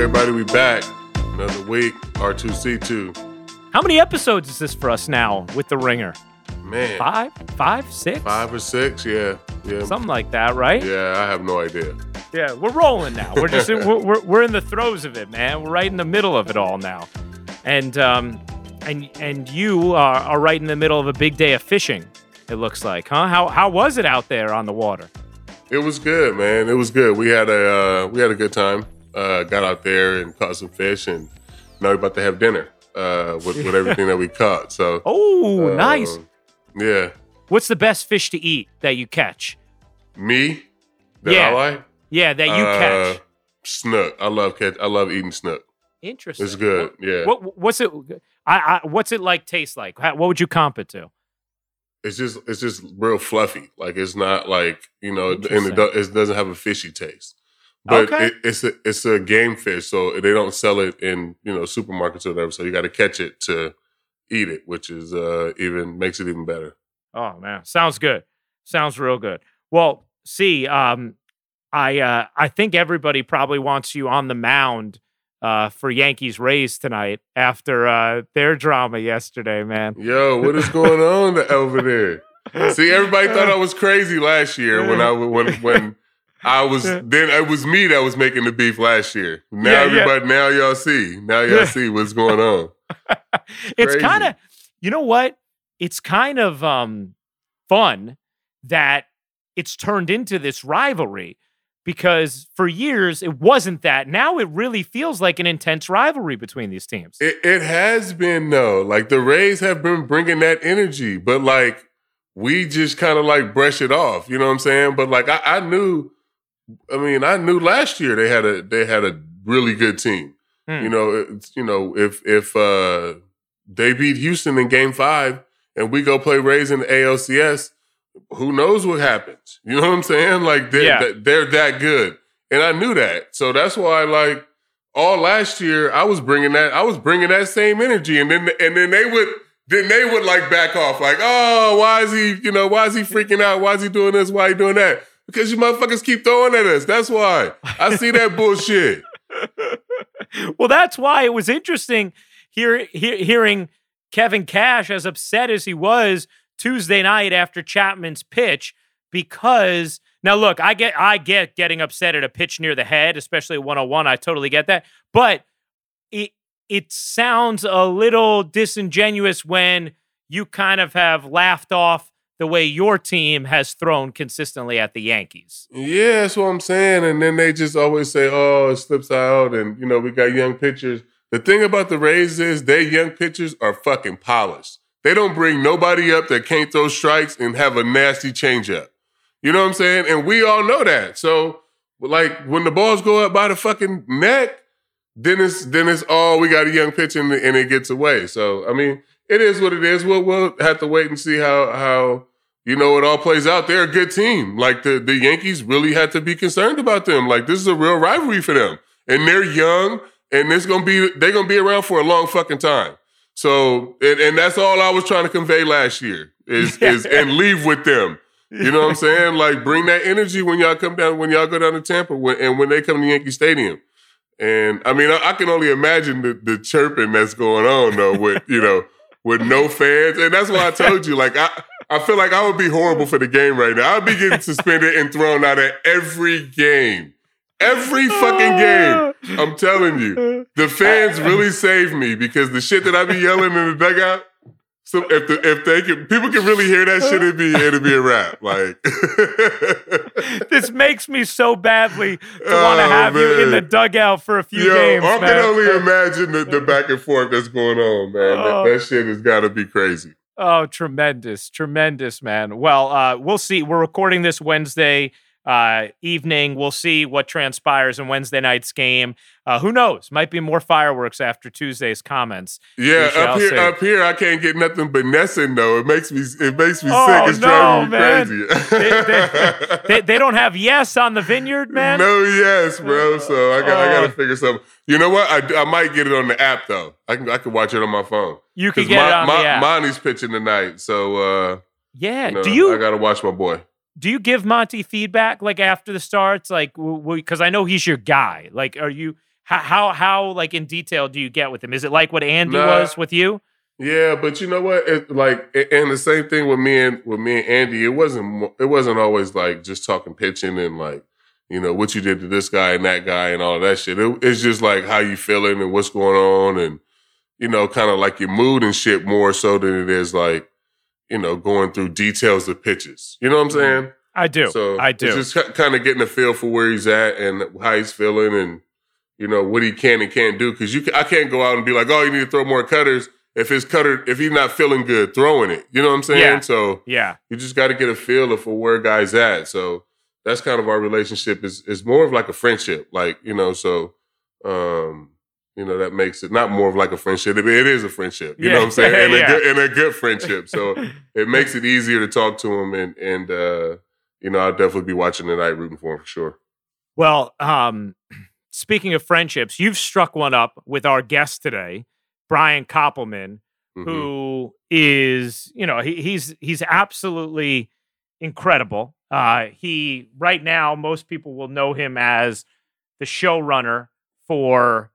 everybody? We back another week. R2C2. How many episodes is this for us now with the Ringer? Man, Five, five, six, five or six? Yeah, yeah, something like that, right? yeah. I have no idea. Yeah, we're rolling now. We're just we're, we're we're in the throes of it, man. We're right in the middle of it all now, and um, and and you are, are right in the middle of a big day of fishing. It looks like, huh? How how was it out there on the water? It was good, man. It was good. We had a uh, we had a good time. Uh, got out there and caught some fish, and now we're about to have dinner uh, with with everything that we caught. So, Oh, nice. um, Yeah, What's the best fish to eat that you catch? me. That Yeah. I like Yeah, that you uh, catch. snook. I love catch. I love eating snook. Interesting. It's good. Yeah, What what's it? I, I what's it like? Taste like? How, what would you comp it to? it's just it's just real fluffy. Like it's not like you know, and it, do, it doesn't have a fishy taste. But Okay. it, it's a it's a game fish, so they don't sell it in you know supermarkets or whatever. So you got to catch it to eat it, which is uh even makes it even better. Oh man, sounds good. Sounds real good. Well, see, um, I uh, I think everybody probably wants you on the mound uh, for Yankees Rays tonight after uh, their drama yesterday, man. Yo, what is going on over there? See, everybody thought I was crazy last year when I when when I was then it was me that was making the beef last year. Now Yeah, yeah. everybody now y'all see. Now y'all see what's going on. it's kind of, you know what? It's kind of um, fun that it's turned into this rivalry because for years it wasn't that. Now it really feels like an intense rivalry between these teams. It, it has been though. Like the Rays have been bringing that energy, but like we just kind of like brush it off. You know what I'm saying? But like I, I knew, I mean, I knew last year they had a they had a really good team. Hmm. You know, it's, you know if if uh they beat Houston in Game Five and we go play Rays in the ALCS, who knows what happens? You know what I'm saying? Like they're, Yeah. they're that good, and I knew that. So that's why like all last year I was bringing that I was bringing that same energy, and then and then they would then they would like back off, like, oh, why is he you know why is he freaking out? Why is he doing this? Why he doing that? Because you motherfuckers keep throwing at us. That's why I see that bullshit. well, that's why it was interesting hear, hear, hearing Kevin Cash as upset as he was Tuesday night after Chapman's pitch because now look, I get I get getting upset at a pitch near the head, especially at 101. I totally get that. But it it sounds a little disingenuous when you kind of have laughed off the way your team has thrown consistently at the Yankees. Yeah, that's what I'm saying. And then they just always say, oh, it slips out. And, you know, we got young pitchers. The thing about the Rays is they young pitchers are fucking polished. They don't bring nobody up that can't throw strikes and have a nasty changeup. You know what I'm saying? And we all know that. So, like, when the balls go up by the fucking neck, then it's then it's oh we got a young pitcher and, and it gets away. So I mean it is what it is. We'll we'll have to wait and see how how you know it all plays out. They're a good team. Like the the Yankees really had to be concerned about them. Like this is a real rivalry for them, and they're young, and it's gonna be they're gonna be around for a long fucking time. So and, and that's all I was trying to convey last year is is and leave with them. You know what I'm saying? Like bring that energy when y'all come down when y'all go down to Tampa when, and when they come to Yankee Stadium. And I mean, I, I can only imagine the, the chirping that's going on though with you know with no fans, and that's why I told you like I I feel like I would be horrible for the game right now. I'd be getting suspended and thrown out at every game, every fucking game. I'm telling you, the fans really saved me because the shit that I be yelling in the dugout. So if the, if they can, people can really hear that shit, it'd be it'd be a rap. Like this makes me so badly to want to Oh, have you in the dugout for a few Yo, games, I man. can only imagine the, the back and forth that's going on, man. Oh. That, that shit has got to be crazy. Oh, tremendous, tremendous, man. Well, uh, we'll see. We're recording this Wednesday uh, evening. We'll see what transpires in Wednesday night's game. Uh, who knows? Might be more fireworks after Tuesday's comments. Yeah, up here, see. up here, I can't get nothing but NESN though. It makes me, it makes me Oh, sick. It's no, driving me man. crazy. They, they, they, they don't have YES on the vineyard, man. No, YES, bro. So I got, I got Oh. to figure something. You know what? I, I might get it on the app though. I can, I can watch it on my phone. You can get it Ma- on Ma- the app. Monty's pitching tonight, so uh, yeah. you know, Do you I got to watch my boy. Do you give Monty feedback like after the starts? Like, because I know he's your guy. Like, are you? How how, how like in detail do you get with him? Is it like what Andy Nah. was with you? Yeah, but you know what? It, like, and the same thing with me and with me and Andy. It wasn't. It wasn't always like just talking pitching and like, you know, what you did to this guy and that guy and all of that shit. It, it's just like how you feeling and what's going on and you know, kind of like your mood and shit more so than it is like, you know, going through details of pitches. You know what I'm saying? I do. So I do. Just kind of getting a feel for where he's at and how he's feeling, and you know what he can and can't do. Because you, I can't go out and be like, oh, you need to throw more cutters. If his cutter, if he's not feeling good throwing it, you know what I'm saying? Yeah. So yeah. you just got to get a feel for where guy's at. So that's kind of our relationship. is is more of like a friendship, like you know. So um, you know that makes it not more of like a friendship. It, it is a friendship. You know what I'm saying? And, Yeah. a good, and a good friendship. So it makes it easier to talk to him and and uh you know i'll definitely be watching tonight rooting for him for sure Well, um, speaking of friendships, you've struck one up with our guest today, Brian Koppelman, Mhm. who is, you know, he, he's he's absolutely incredible. Uh, he right now, most people will know him as the showrunner for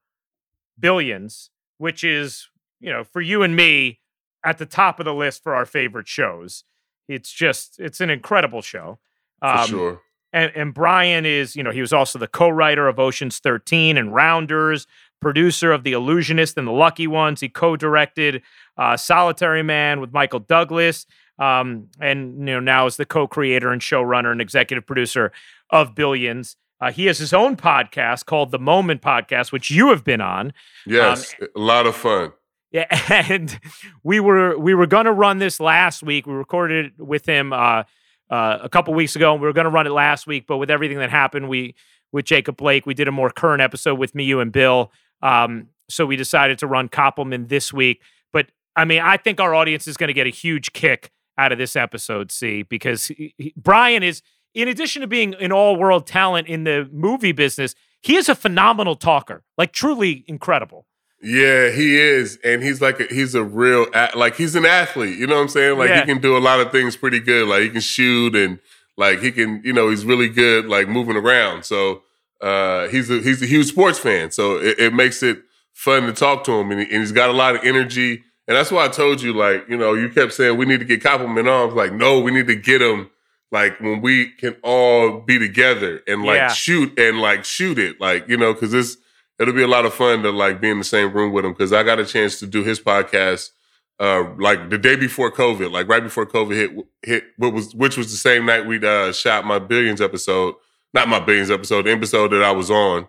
Billions, which is, you know, for you and me at the top of the list for our favorite shows. It's just, it's an incredible show. for Um, sure and, and Brian is, you know, he was also the co-writer of Ocean's 13 and Rounders, producer of The Illusionist and The Lucky Ones. He co-directed uh, Solitary Man with Michael Douglas, um, and you know now is the co-creator and showrunner and executive producer of Billions. Uh, he has his own podcast called The Moment Podcast, which you have been on. yes a lot of fun Yeah, and we were we were going to run this last week. We recorded it with him uh, uh, a couple weeks ago, and we were going to run it last week. But with everything that happened, we with Jacob Blake, we did a more current episode with me, you, and Bill. Um, so we decided to run Koppelman this week. But I mean, I think our audience is going to get a huge kick out of this episode, see, because he, he- Brian is, in addition to being an all world talent in the movie business, he is a phenomenal talker, like truly incredible. yeah he is and he's like a, he's a real like he's an athlete you know what i'm saying like Yeah. he can do a lot of things pretty good like he can shoot and like he can you know he's really good like moving around so uh he's a he's a huge sports fan so it, it makes it fun to talk to him and, he, and he's got a lot of energy and that's why i told you like you know you kept saying we need to get Koppelman on I was like no we need to get him like when we can all be together and like Yeah. shoot and like shoot it like you know because this it'll be a lot of fun to like be in the same room with him because i got a chance to do his podcast uh like the day before covid like right before covid hit hit what was which was the same night we uh shot my billions episode not my billions episode the episode that i was on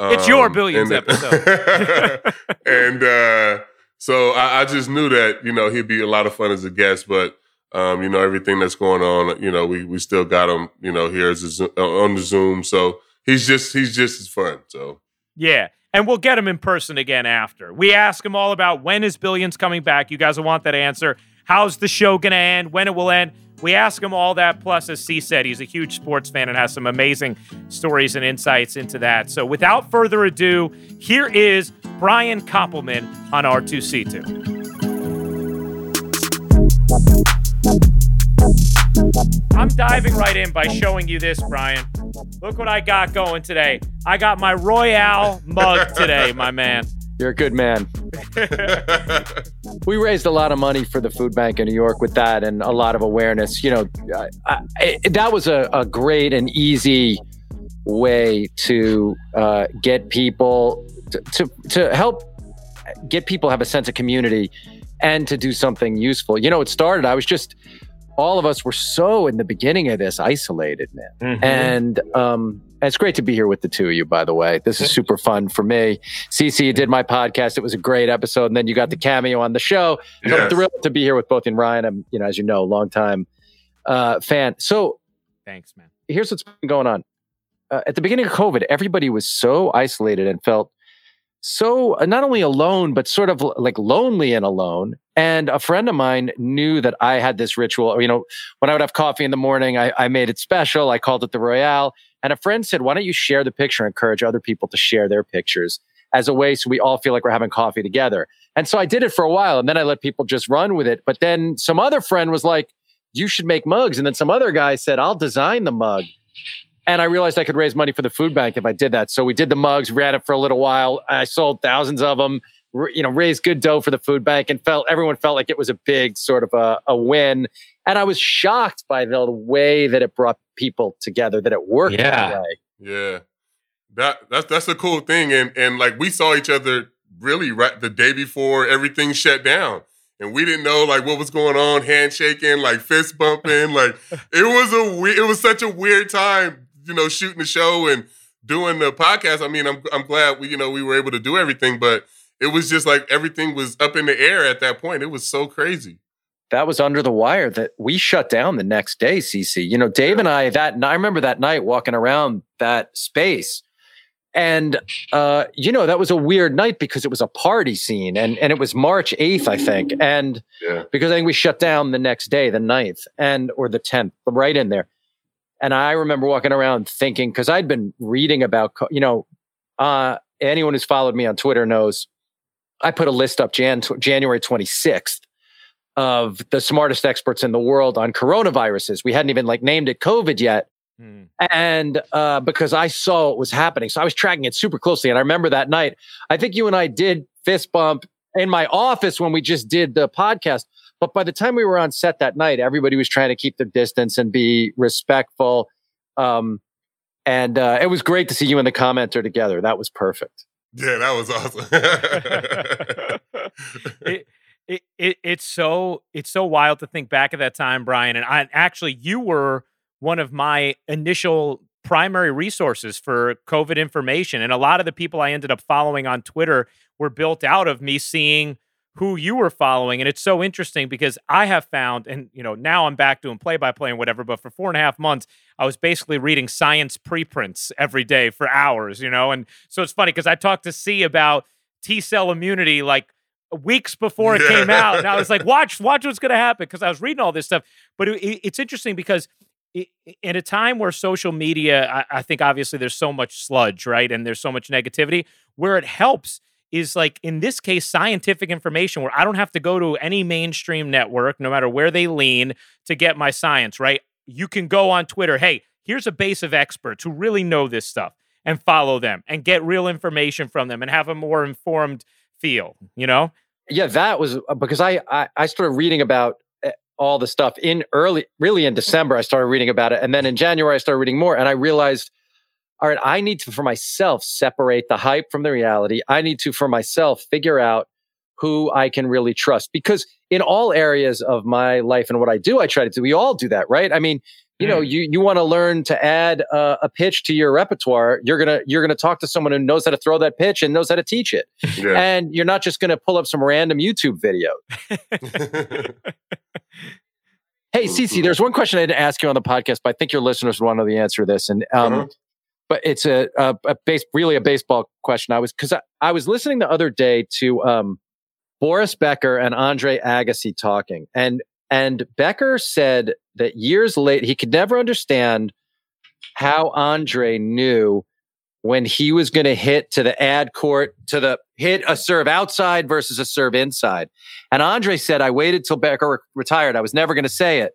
It's your Um, Billions and- episode. and uh so I, I just knew that you know he'd be a lot of fun as a guest but um you know everything that's going on you know we we still got him you know here uh, on the zoom so he's just he's just as fun so Yeah. And we'll get him in person again after. We ask him all about when is Billions coming back. You guys will want that answer. How's the show going to end? When it will end? We ask him all that. Plus, as C said, he's a huge sports fan and has some amazing stories and insights into that. So, without further ado, here is Brian Koppelman on R2C2. I'm diving right in by showing you this, Brian. Look what I got going today. I got my Royale mug today, my man. You're a good man. We raised a lot of money for the food bank in New York with that and a lot of awareness. You know, I, I, that was a, a great and easy way to uh, get people to, to, to help get people have a sense of community and to do something useful. You know, it started, I was just, all of us were so in the beginning of this isolated, man. And um, it's great to be here with the two of you, by the way. This is super fun for me. CC, you did my podcast. It was a great episode. And then you got the cameo on the show. So I'm thrilled to be here with both you and Ryan. I'm, you know, as you know, long time uh, fan. So Thanks, man. here's what's been going on. Uh, at the beginning of COVID, everybody was so isolated and felt so uh, not only alone, but sort of like lonely and alone. And a friend of mine knew that I had this ritual. You know, when I would have coffee in the morning, I, I made it special. I called it the Royale. And a friend said, Why don't you share the picture and encourage other people to share their pictures as a way so we all feel like we're having coffee together? And so I did it for a while and then I let people just run with it. But then some other friend was like, You should make mugs. And then some other guy said, I'll design the mug. And I realized I could raise money for the food bank if I did that. So we did the mugs, ran it for a little while. I sold thousands of them, you know, raised good dough for the food bank and felt everyone felt like it was a big sort of a, a win. And I was shocked by the way that it brought people together, that it worked Yeah. that way. Yeah, that that's that's a cool thing, and and like we saw each other really right the day before everything shut down, and we didn't know like what was going on, handshaking, like fist bumping, like it was a we- it was such a weird time, you know, shooting the show and doing the podcast. I mean, I'm I'm glad we you know we were able to do everything, but it was just like everything was up in the air at that point. It was so crazy. that was under the wire that we shut down the next day cc you know dave and i that i remember that night walking around that space and uh you know that was a weird night because it was a party scene and and it was march 8th i think and Yeah. because i think we shut down the next day the 9th and or the 10th right in there and i remember walking around thinking because i'd been reading about you know uh anyone who's followed me on twitter knows i put a list up Jan- january 26th of the smartest experts in the world on coronaviruses. We hadn't even like named it COVID yet. Hmm. And uh, because I saw what was happening. So I was tracking it super closely. And I remember that night, I think you and I did fist bump in my office when we just did the podcast. But by the time we were on set that night, everybody was trying to keep their distance and be respectful. Um, and uh, it was great to see you and the commenter together. That was perfect. Yeah, that was awesome. it, it, it it's so it's so wild to think back at that time, Brian. And I actually you were one of my initial primary resources for COVID information. And a lot of the people I ended up following on Twitter were built out of me seeing who you were following. And it's so interesting because I have found, and you know, now I'm back doing play by play and whatever, but for four and a half months, I was basically reading science preprints every day for hours, you know. And so it's funny because I talked to C about T cell immunity like weeks before it came out. And I was like, watch, watch what's going to happen because I was reading all this stuff. But it, it- it's interesting because in a time where social media, I, I think obviously there's so much sludge, right? And there's so much negativity, where it helps is like in this case, scientific information where I don't have to go to any mainstream network, no matter where they lean, to get my science, right? You can go on Twitter, hey, here's a base of experts who really know this stuff and follow them and get real information from them and have a more informed feel, you know? yeah that was uh, because I, I i started reading about uh, all the stuff in early really in december i started reading about it and then in january i started reading more and i realized all right i need to for myself separate the hype from the reality i need to for myself figure out who i can really trust because in all areas of my life and what i do i try to do we all do that right i mean you know you you want to learn to add uh, a pitch to your repertoire you're gonna you're gonna talk to someone who knows how to throw that pitch and knows how to teach it yeah. and you're not just going to pull up some random YouTube video. Hey, CC, there's one question I didn't ask you on the podcast, but I think your listeners want to know the answer to this. And um, Uh-huh. But it's a, a, a base, really a baseball question. I was because I, I was listening the other day to um, Boris Becker and Andre Agassi talking, and and Becker said that years late he could never understand how Andre knew when he was going to hit to the ad court to the hit a serve outside versus a serve inside. And Andre said, I waited till Becker re- retired. I was never going to say it,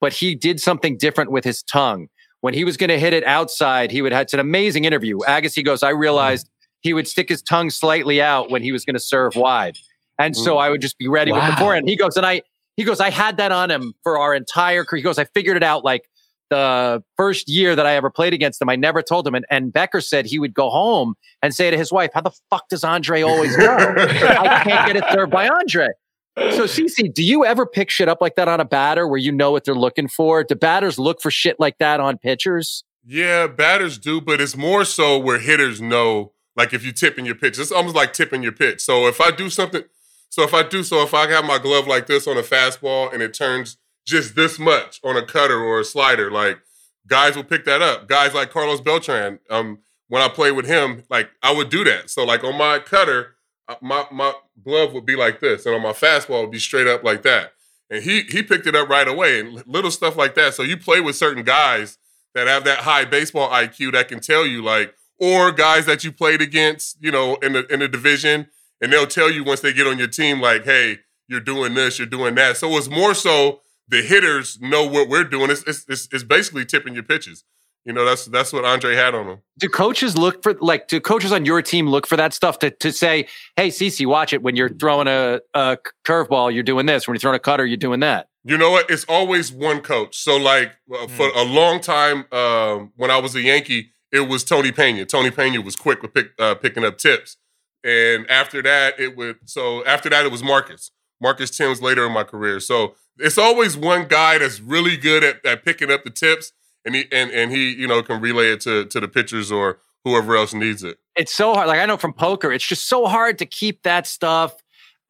but he did something different with his tongue. When he was going to hit it outside, he would have it's an amazing interview. Agassi goes, I mm-hmm. realized he would stick his tongue slightly out when he was going to serve wide. And so mm. I would just be ready with the Wow. forehand. He goes, and I, he goes, I had that on him for our entire career. He goes, I figured it out like the first year that I ever played against him. I never told him. And, and Becker said he would go home and say to his wife, How the fuck does Andre always know? I can't get it served by Andre. So, CC, do you ever pick shit up like that on a batter where you know what they're looking for? Do batters look for shit like that on pitchers? Yeah, batters do, but it's more so where hitters know, like if you're tipping your pitch, it's almost like tipping your pitch. So if I do something, so if I do, so if I have my glove like this on a fastball and it turns just this much on a cutter or a slider, like guys will pick that up. Guys like Carlos Beltran, um, when I played with him, like I would do that. So like on my cutter, my my glove would be like this, and on my fastball would be straight up like that. And he he picked it up right away, and little stuff like that. So you play with certain guys that have that high baseball IQ that can tell you like, or guys that you played against, you know, in the in the division, and they'll tell you once they get on your team, like, hey, you're doing this, you're doing that. So it's more so the hitters know what we're doing. It's it's it's, it's basically tipping your pitches. You know, that's that's what Andre had on him. Do coaches look for like do coaches on your team look for that stuff to to say, hey, CC, watch it when you're throwing a, a curveball, you're doing this. When you're throwing a cutter, you're doing that. You know what? It's always one coach. So like uh, for a long time, um, when I was a Yankee, it was Tony Pena. Tony Pena was quick with pick, uh, picking up tips, and after that, it would. So after that, it was Marcus. Marcus Thames later in my career. So it's always one guy that's really good at, at picking up the tips, and he and, and he you know can relay it to to the pitchers or whoever else needs it. It's so hard. Like I know from poker, it's just so hard to keep that stuff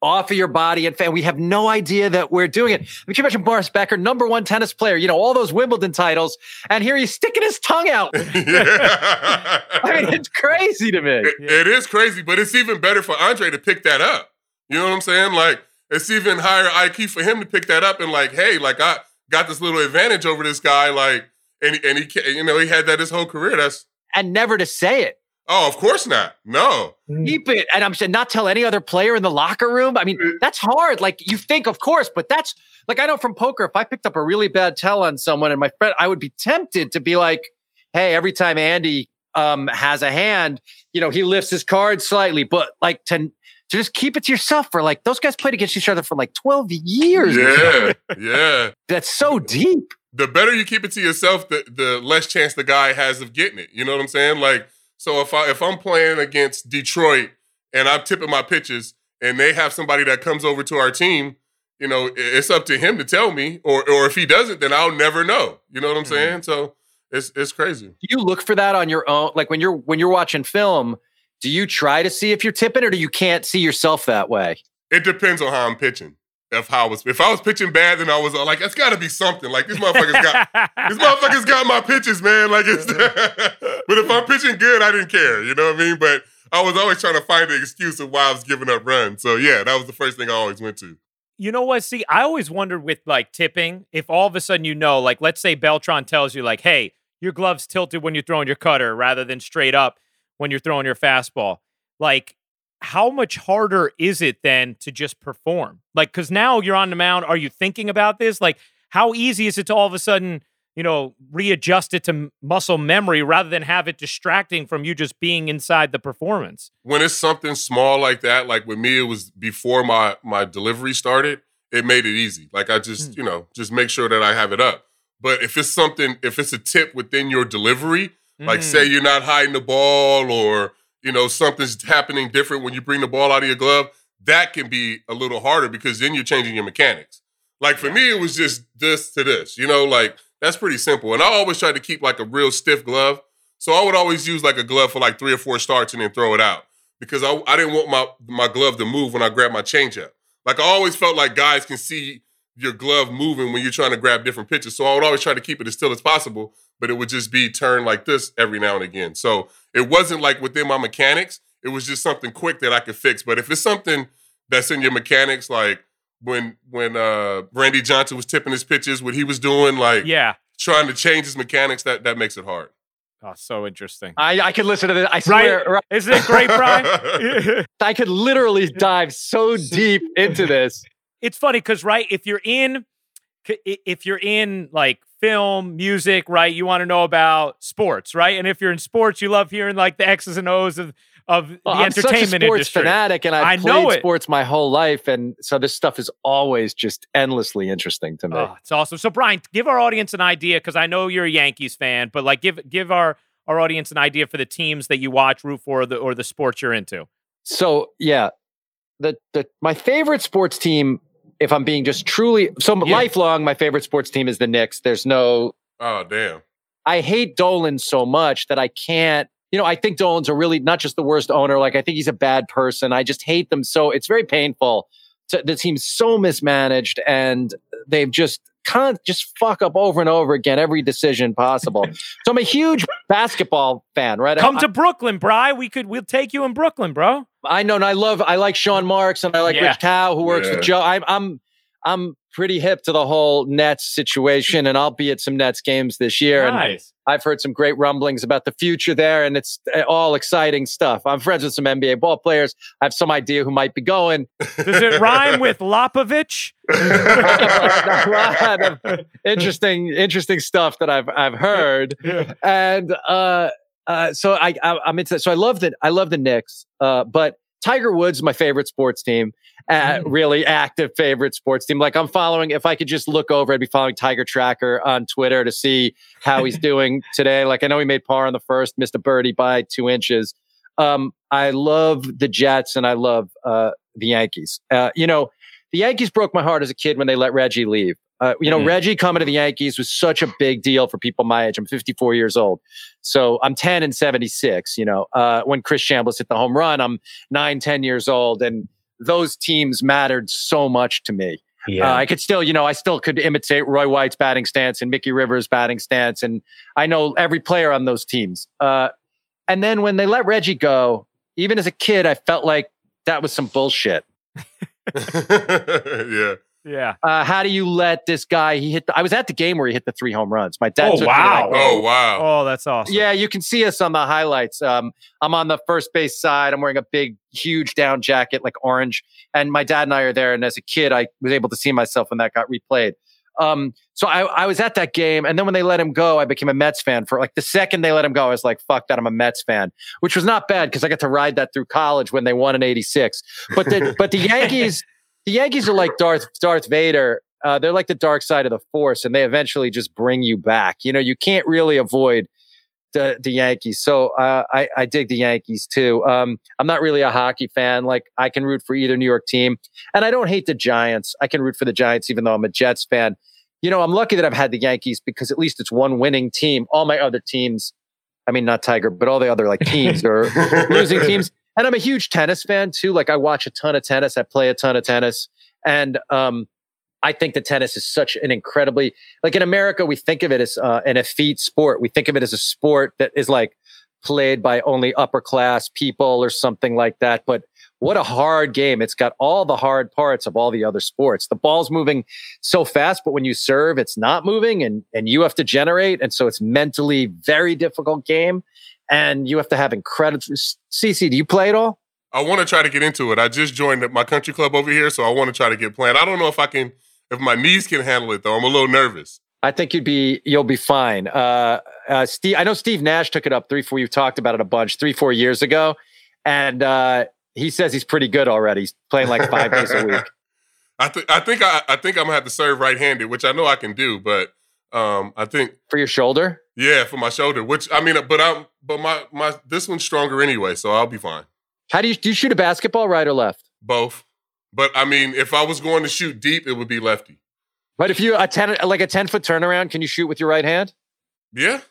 off of your body and fan. We have no idea that we're doing it. I mean, can you imagine Boris Becker, number one tennis player, you know, all those Wimbledon titles, and here he's sticking his tongue out. I mean, it's crazy to me. It, it is crazy, but it's even better for Andre to pick that up. You know what I'm saying? Like, it's even higher IQ for him to pick that up and like, hey, like I got this little advantage over this guy, like, and and he, you know, he had that his whole career. That's and never to say it. Oh, of course not. No. Keep it. And I'm saying not tell any other player in the locker room. I mean, that's hard. Like you think, of course, but that's like I know from poker, if I picked up a really bad tell on someone and my friend, I would be tempted to be like, hey, every time Andy um, has a hand, you know, he lifts his card slightly, but like to to just keep it to yourself for like those guys played against each other for like 12 years. Yeah. yeah. That's so deep. The better you keep it to yourself, the the less chance the guy has of getting it. You know what I'm saying? Like so if I if I'm playing against Detroit and I'm tipping my pitches and they have somebody that comes over to our team, you know, it's up to him to tell me. Or or if he doesn't, then I'll never know. You know what I'm mm-hmm. saying? So it's it's crazy. Do you look for that on your own? Like when you're when you're watching film, do you try to see if you're tipping or do you can't see yourself that way? It depends on how I'm pitching if I was if I was pitching bad, then I was uh, like, it's got to be something. Like these motherfuckers got these motherfuckers got my pitches, man. Like it's. but if I'm pitching good, I didn't care. You know what I mean? But I was always trying to find an excuse of why I was giving up runs. So yeah, that was the first thing I always went to. You know what? See, I always wondered with like tipping, if all of a sudden you know, like let's say Beltran tells you, like, hey, your glove's tilted when you're throwing your cutter rather than straight up when you're throwing your fastball. Like, how much harder is it then to just perform? Like, because now you're on the mound. Are you thinking about this? Like, how easy is it to all of a sudden, you know, readjust it to muscle memory rather than have it distracting from you just being inside the performance? When it's something small like that, like with me, it was before my my delivery started. It made it easy. Like I just, mm. you know, just make sure that I have it up. But if it's something, if it's a tip within your delivery, mm. like say hmm. you're not hiding the ball or you know, something's happening different when you bring the ball out of your glove, that can be a little harder because then you're changing your mechanics. Like for me, it was just this to this, you know, like that's pretty simple. And I always try to keep like a real stiff glove. So I would always use like a glove for like three or four starts and then throw it out because I, I didn't want my, my glove to move when I grabbed my changeup. Like I always felt like guys can see your glove moving when you're trying to grab different pitches. So I would always try to keep it as still as possible, but it would just be turned like this every now and again. So it wasn't like within my mechanics. It was just something quick that I could fix. But if it's something that's in your mechanics, like when when uh Randy Johnson was tipping his pitches, what he was doing, like yeah, trying to change his mechanics, that that makes it hard. Oh, so interesting. I, I could listen to this. I swear. Right? Isn't it great, Brian? I could literally dive so deep into this it's funny because right, if you're in, if you're in like film, music, right, you want to know about sports, right? And if you're in sports, you love hearing like the X's and O's of of well, the I'm entertainment such a sports industry. fanatic, and I've I played sports my whole life, and so this stuff is always just endlessly interesting to me. Oh, it's awesome. So, Brian, give our audience an idea because I know you're a Yankees fan, but like give give our our audience an idea for the teams that you watch, root for, or the or the sports you're into. So, yeah, the the my favorite sports team if I'm being just truly so yeah. lifelong, my favorite sports team is the Knicks. There's no. Oh damn! I hate Dolan so much that I can't. You know, I think Dolan's a really not just the worst owner. Like I think he's a bad person. I just hate them so. It's very painful. So the team's so mismanaged, and they've just can't just fuck up over and over again every decision possible. so I'm a huge basketball fan, right? Come I, to Brooklyn, Bry. We could we'll take you in Brooklyn, bro. I know, and I love I like Sean Marks and I like yeah. Rich Cow who works yeah. with Joe. I'm I'm I'm pretty hip to the whole Nets situation, and I'll be at some Nets games this year. Nice. I've heard some great rumblings about the future there, and it's uh, all exciting stuff. I'm friends with some NBA ball players. I have some idea who might be going. Does it rhyme with Lopovich? a lot of interesting, interesting stuff that I've I've heard, Yeah. and uh, uh, so I, I I'm into. So I love the I love the Knicks, uh, but Tiger Woods is my favorite sports team. Uh, really active favorite sports team. Like I'm following. If I could just look over, I'd be following Tiger Tracker on Twitter to see how he's doing today. Like I know he made par on the first, missed a birdie by two inches. Um, I love the Jets and I love uh, the Yankees. Uh, you know, the Yankees broke my heart as a kid when they let Reggie leave. Uh, you know, Mhm. Reggie coming to the Yankees was such a big deal for people my age. I'm 54 years old. So I'm 10 and 76. You know, uh, when Chris Chambliss hit the home run, I'm nine, 10 years old. And those teams mattered so much to me. Uh, I could still, you know, I still could imitate Roy White's batting stance and Mickey Rivers' batting stance. And I know every player on those teams. Uh, and then when they let Reggie go, even as a kid, I felt like that was some bullshit. yeah. Yeah. Uh, how do you let this guy? He hit. The, I was at the game where he hit the three home runs. My dad. Oh, took wow. that. Oh wow. Oh, that's awesome. Yeah, you can see us on the highlights. Um, I'm on the first base side. I'm wearing a big, huge down jacket, like orange. And my dad and I are there. And as a kid, I was able to see myself when that got replayed. Um, so I, I was at that game. And then when they let him go, I became a Mets fan. For like the second they let him go, I was like, fuck that, I'm a Mets fan, which was not bad because I got to ride that through college when they won in 86. But the, but the Yankees, the Yankees are like Darth, Darth Vader. Uh, they're like the dark side of the force, and they eventually just bring you back. You know, you can't really avoid the the Yankees. So uh, I I dig the Yankees too. Um, I'm not really a hockey fan. Like I can root for either New York team, and I don't hate the Giants. I can root for the Giants even though I'm a Jets fan. You know, I'm lucky that I've had the Yankees because at least it's one winning team. All my other teams, I mean not Tiger, but all the other like teams are losing teams. And I'm a huge tennis fan too. Like I watch a ton of tennis. I play a ton of tennis, and um, I think that tennis is such an incredibly like in America we think of it as uh, an effete sport. We think of it as a sport that is like played by only upper class people or something like that. But what a hard game! It's got all the hard parts of all the other sports. The ball's moving so fast, but when you serve, it's not moving, and and you have to generate, and so it's mentally very difficult game. And you have to have incredible. CC, do you play at all? I want to try to get into it. I just joined my country club over here, so I want to try to get playing. I don't know if I can, if my knees can handle it though. I'm a little nervous. I think you'd be you'll be fine. Uh, uh, Steve, I know Steve Nash took it up three, four. You've talked about it a bunch, three, four years ago, and uh, he says he's pretty good already. He's playing like five days a week. I think I think I, I think I'm gonna have to serve right-handed, which I know I can do, but um, I think For your shoulder, yeah, for my shoulder. Which I mean, but I'm but my my this one's stronger anyway, so I'll be fine. how do you do? You shoot a basketball, right or left? Both. But I mean, if I was going to shoot deep, it would be lefty. But if you a ten like a ten foot turnaround, can you shoot with your right hand? Yeah,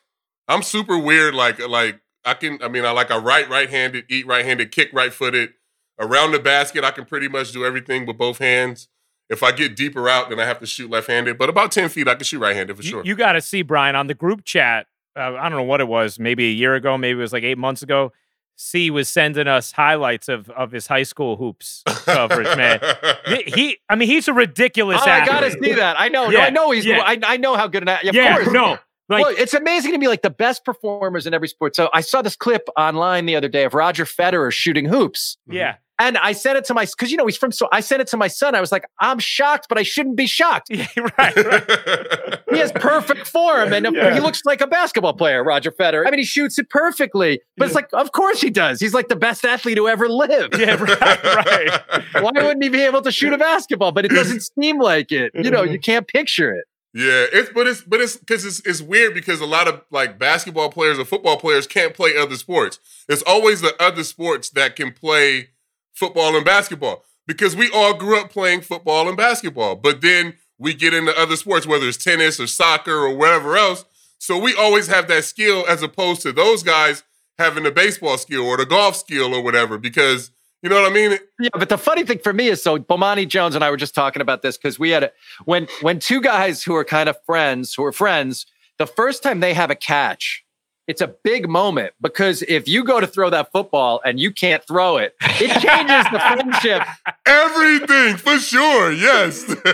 I'm super weird. Like like I can. I mean, I like I right right-handed, eat right-handed, kick right-footed. Around the basket, I can pretty much do everything with both hands. If I get deeper out, then I have to shoot left-handed. But about ten feet, I can shoot right-handed for You- sure. You, got to see Brian on the group chat. Uh, I don't know what it was, maybe a year ago, maybe it was like eight months ago. C was sending us highlights of of his high school hoops coverage, man. He, he- I mean, he's a ridiculous Oh, I gotta see that. I know. no, Yeah, I know he's. yeah. I, I know how good an. Of yeah, course. no, like well, it's amazing to be like the best performers in every sport. So I saw this clip online the other day of Roger Federer shooting hoops. yeah, And I sent it to my because you know he's from so I sent it to my son. I was like, I'm shocked, but I shouldn't be shocked. yeah, right, right. He has perfect form, and Yeah. he looks like a basketball player, Roger Federer. I mean, he shoots it perfectly, but it's like, of course he does. He's like the best athlete who ever lived. yeah, right, right. Why wouldn't he be able to shoot a basketball? But it doesn't seem like it. You know, you mm-hmm. can't picture it. Yeah, it's but it's but it's because it's it's weird because a lot of like basketball players or football players can't play other sports. It's always the other sports that can play football and basketball because we all grew up playing football and basketball, but then we get into other sports, whether it's tennis or soccer or whatever else. So we always have that skill as opposed to those guys having the baseball skill or the golf skill or whatever because you know what I mean? Yeah, but the funny thing for me is so Bomani Jones and I were just talking about this because we had a when when two guys who are kind of friends who are friends, the first time they have a catch, it's a big moment because if you go to throw that football and you can't throw it, it changes the friendship. Everything for sure. Yes.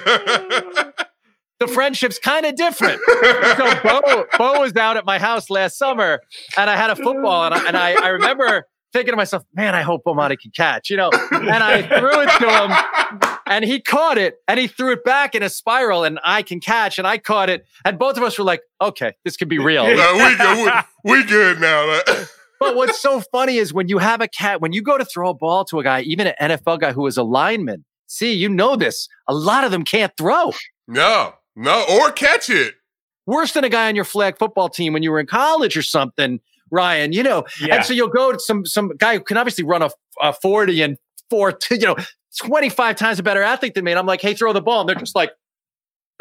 the friendship's kind of different. so Bo, Bo was out at my house last summer, and I had a football, and I, and I, I remember thinking to myself, man, I hope Bomani can catch, you know. And I threw it to him, and he caught it, and he threw it back in a spiral, and I can catch, and I caught it, and both of us were like, okay, this could be real. No, we good. We, we good now. but what's so funny is when you have a cat, when you go to throw a ball to a guy, even an NFL guy who is a lineman, see, you know this, a lot of them can't throw. No, no, or catch it. Worse than a guy on your flag football team when you were in college or something, Ryan. You know, Yeah. and so you'll go to some some guy who can obviously run a, a forty and four, you know, twenty five times a better athlete than me. And I'm like, hey, throw the ball, and they're just like,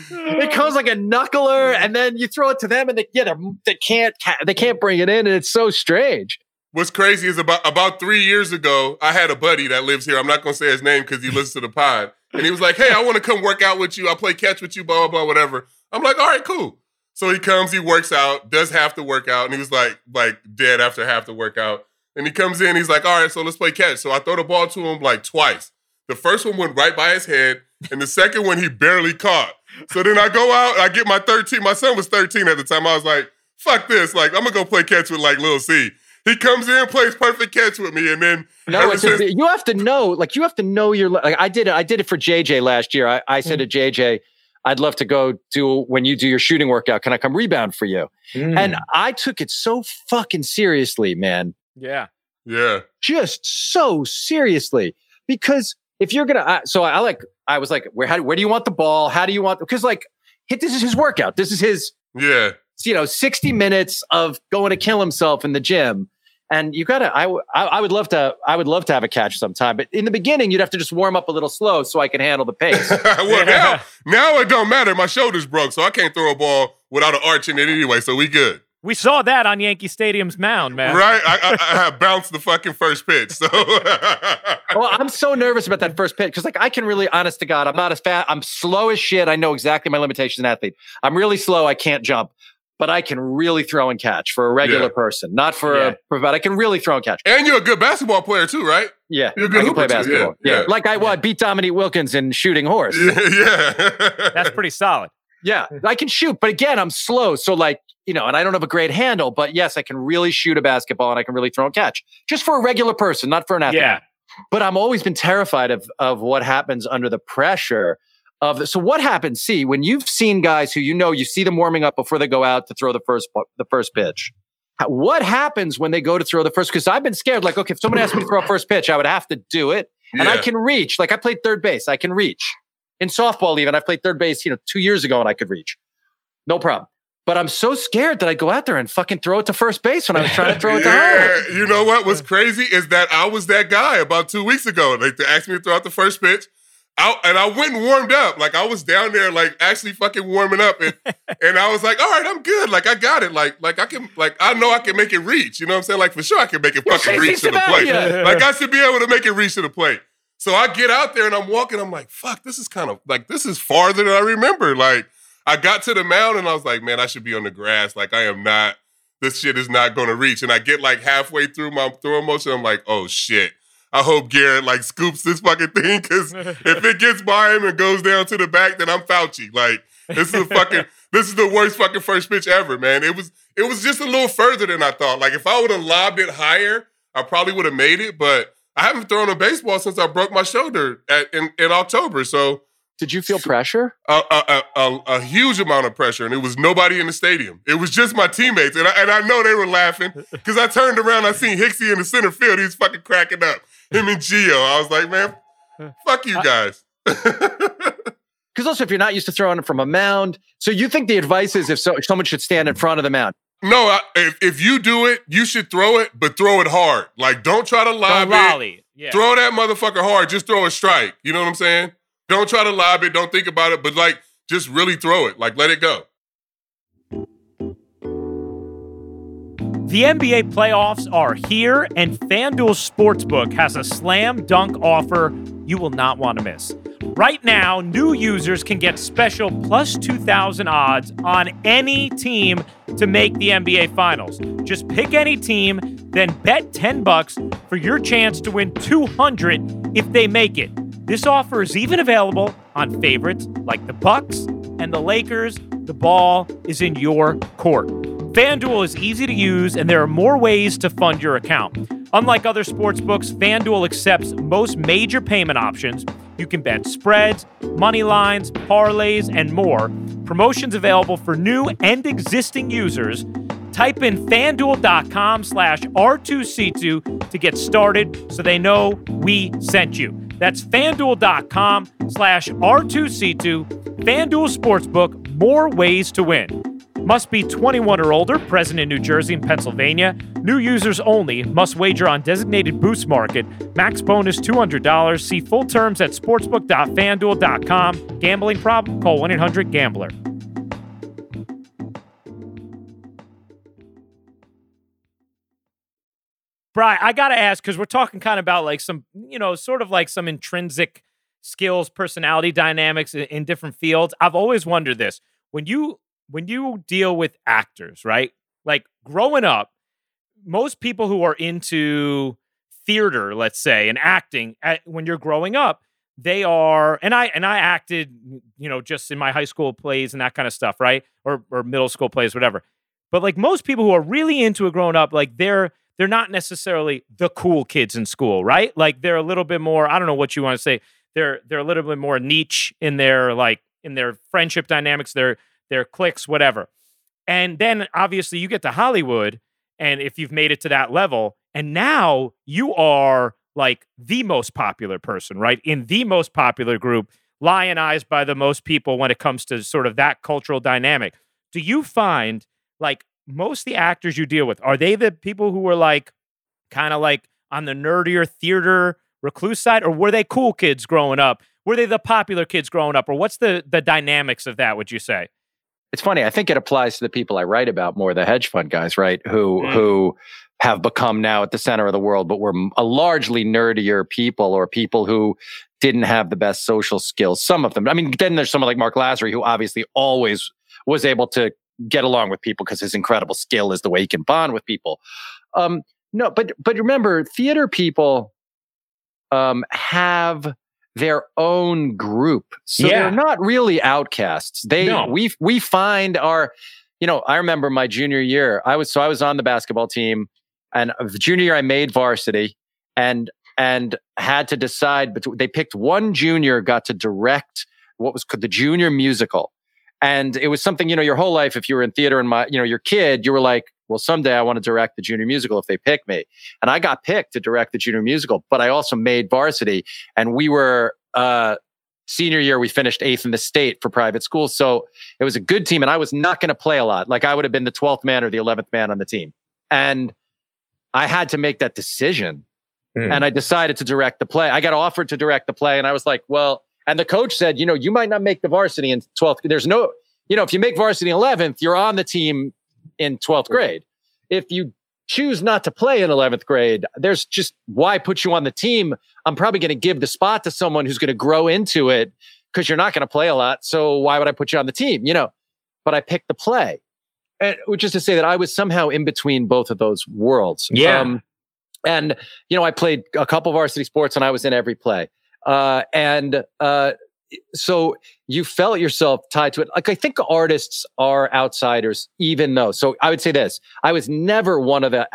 it comes like a knuckler, and then you throw it to them, and they yeah, they can't they can't bring it in, and it's so strange. What's crazy is about about three years ago, I had a buddy that lives here. I'm not gonna say his name because he listens to the pod, and he was like, "Hey, I want to come work out with you. I'll play catch with you, blah blah blah, whatever." I'm like, "All right, cool." So he comes, he works out, does half the workout, and he was like, like dead after half the workout. And he comes in, he's like, "All right, so let's play catch." So I throw the ball to him like twice. The first one went right by his head, and the second one he barely caught. So then I go out, I get my 13. My son was 13 at the time. I was like, "Fuck this!" Like I'm gonna go play catch with like Lil C. He comes in, plays perfect catch with me, and then No, it's since- you have to know, like you have to know your. Like I did it. I did it for JJ last year. I, I said to JJ, "I'd love to go do when you do your shooting workout. Can I come rebound for you?" And mm. I took it so fucking seriously, man. yeah. yeah, Just so seriously because if you're gonna, I, so I, like, I was like, where, how, where do you want the ball? How do you want? Because like, hit this is his workout. This is his yeah, you know 60 minutes of going to kill himself in the gym and you gotta I, w- I I would love to i would love to have a catch sometime but in the beginning you'd have to just warm up a little slow so i can handle the pace well now now it don't matter. My shoulder's broke, so I can't throw a ball without an arch in it anyway. So we good, We saw that on Yankee Stadium's mound, man. right? I, I, I bounced the fucking first pitch, so well i'm so nervous about that first pitch because like i can really honest to god i'm not as fast i'm slow as shit i know exactly my limitations as an athlete i'm really slow i can't jump but i can really throw and catch for a regular Yeah. person not for Yeah. a but i can really throw and catch and you're a good basketball player too, right? yeah You're a good i can play basketball yeah, yeah, yeah. like i well, I beat dominique wilkins in shooting horse Yeah, yeah. That's pretty solid. Yeah, I can shoot, but again, I'm slow. So like, you know, and I don't have a great handle, but yes, I can really shoot a basketball and I can really throw and catch. Just for a regular person, not for an athlete. Yeah. But I'm always been terrified of of what happens under the pressure of the, so what happens? See, when you've seen guys who you know, you see them warming up before they go out to throw the first the first pitch. What happens when they go to throw the first? Because I've been scared. Like, okay, if someone asked me to throw a first pitch, I would have to do it, and I can reach. Like, I played third base. I can reach in softball. Even I played third base, you know, two years ago, and I could reach, no problem. But I'm so scared that I go out there and fucking throw it to first base when I was trying to throw it to home. You know what was crazy is that I was that guy about two weeks ago. They asked me to throw out the first pitch. I, and I went and warmed up. Like I was down there, like actually fucking warming up, and and I was like, all right, I'm good. Like I got it. Like like I can like I know I can make it reach. You know what I'm saying? Like for sure I can make it fucking reach to the plate. Like I should be able to make it reach to the plate. So I get out there and I'm walking. I'm like, fuck, this is kind of like this is farther than I remember. Like I got to the mound and I was like, man, I should be on the grass. Like I am not. This shit is not going to reach. And I get like halfway through my throwing motion. I'm like, oh shit. I hope Garrett like scoops this fucking thing because if it gets by him and goes down to the back, then I'm Fauci. Like this is a fucking this is the worst fucking first pitch ever, man. It was it was just a little further than I thought. Like if I would have lobbed it higher, I probably would have made it. But I haven't thrown a baseball since I broke my shoulder at, in in October. So Did you feel pressure? a, a, a, a, huge amount of pressure, and it was nobody in the stadium. It was just my teammates, and I, and I know they were laughing because I turned around, I seen Hixie in the center field. He's fucking cracking up. Him and Geo. I was like, man, fuck you guys. Because also, if you're not used to throwing it from a mound, so you think the advice is if so, someone should stand in front of the mound. no, I, if, if you do it, you should throw it, but throw it hard. Like, don't try to lob Don't it. lolly. Yeah. Throw that motherfucker hard. Just throw a strike. You know what I'm saying? Don't try to lob it. Don't think about it, but like, just really throw it. Like, let it go. The NBA playoffs are here, and FanDuel Sportsbook has a slam dunk offer you will not want to miss. Right now, new users can get special plus 2,000 odds on any team to make the NBA Finals. Just pick any team, then bet 10 bucks for your chance to win 200 if they make it. This offer is even available on favorites like the Bucks and the Lakers. The ball is in your court. FanDuel is easy to use, and there are more ways to fund your account. Unlike other sports books, FanDuel accepts most major payment options. You can bet spreads, money lines, parlays, and more. Promotions available for new and existing users. Type in fanduel.com slash R2C2 to get started so they know we sent you. That's fanduel.com slash R2C2. FanDuel Sportsbook, more ways to win. Must be 21 or older, present in New Jersey and Pennsylvania. New users only. Must wager on designated boost market. Max bonus $200. See full terms at sportsbook.fanduel.com. Gambling problem? Call 1 800 Gambler. Brian, I got to ask because we're talking kind of about like some, you know, sort of like some intrinsic skills, personality dynamics in, in different fields. I've always wondered this when you when you deal with actors, right? Like growing up, most people who are into theater, let's say, and acting, at, when you're growing up, they are, and I and I acted, you know, just in my high school plays and that kind of stuff, right? Or or middle school plays, whatever. But like most people who are really into it growing up, like they're they're not necessarily the cool kids in school, right? Like they're a little bit more, I don't know what you want to say. They're they're a little bit more niche in their like in their friendship dynamics. They're their cliques, whatever. And then obviously you get to Hollywood, and if you've made it to that level, and now you are like the most popular person, right? In the most popular group, lionized by the most people when it comes to sort of that cultural dynamic. Do you find like most the actors you deal with, are they the people who were like kind of like on the nerdier theater recluse side, or were they cool kids growing up? Were they the popular kids growing up, or what's the the dynamics of that? Would you say? It's funny. I think it applies to the people I write about more, the hedge fund guys, right? Who mm. who have become now at the center of the world, but were a largely nerdier people or people who didn't have the best social skills. Some of them. I mean, then there's someone like Marc Lasry, who obviously always was able to get along with people because his incredible skill is the way he can bond with people. Um, no, but but remember, theater people um, have their own group. So yeah. they're not really outcasts. They no. we we find our you know, I remember my junior year. I was so I was on the basketball team and uh, the junior year I made varsity and and had to decide between they picked one junior got to direct what was called the junior musical. And it was something, you know, your whole life, if you were in theater and my, you know, your kid, you were like, well, someday I want to direct the junior musical if they pick me. And I got picked to direct the junior musical, but I also made varsity and we were, uh, senior year, we finished eighth in the state for private schools. So it was a good team and I was not going to play a lot. Like I would have been the 12th man or the 11th man on the team. And I had to make that decision. Mm. And I decided to direct the play. I got offered to direct the play and I was like, well, and the coach said, you know, you might not make the varsity in 12th. There's no, you know, if you make varsity 11th, you're on the team in 12th grade. If you choose not to play in 11th grade, there's just why put you on the team? I'm probably going to give the spot to someone who's going to grow into it because you're not going to play a lot. So why would I put you on the team? You know, but I picked the play, and, which is to say that I was somehow in between both of those worlds. Yeah. Um, and, you know, I played a couple of varsity sports and I was in every play. Uh, and uh, so you felt yourself tied to it. Like I think artists are outsiders, even though. So I would say this: I was never one of the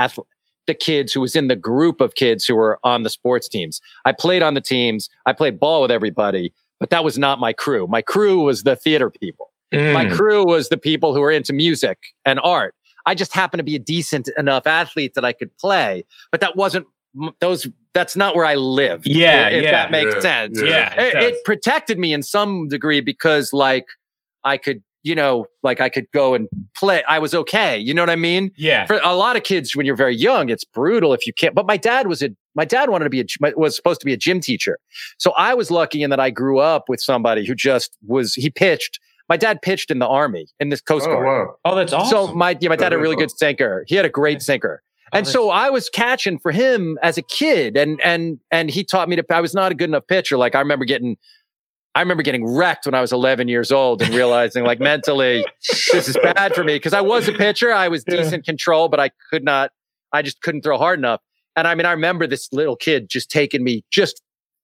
the kids who was in the group of kids who were on the sports teams. I played on the teams. I played ball with everybody, but that was not my crew. My crew was the theater people. Mm. My crew was the people who were into music and art. I just happened to be a decent enough athlete that I could play, but that wasn't those that's not where I live. Yeah, if yeah, that makes yeah, sense. Yeah, it, it, protected me in some degree because like I could, you know, like I could go and play. I was okay. You know what I mean? Yeah. For a lot of kids, when you're very young, it's brutal if you can't. But my dad was a my dad wanted to be a was supposed to be a gym teacher, so I was lucky in that I grew up with somebody who just was he pitched. My dad pitched in the army in this Coast oh, Guard. Oh, wow. oh that's awesome. So my yeah, my dad had a really good sinker. He had a great sinker. And so I was catching for him as a kid, and and and he taught me to. I was not a good enough pitcher. Like I remember getting, I remember getting wrecked when I was 11 years old and realizing like mentally this is bad for me because I was a pitcher. I was decent control, but I could not. I just couldn't throw hard enough. And I mean, I remember this little kid just taking me, just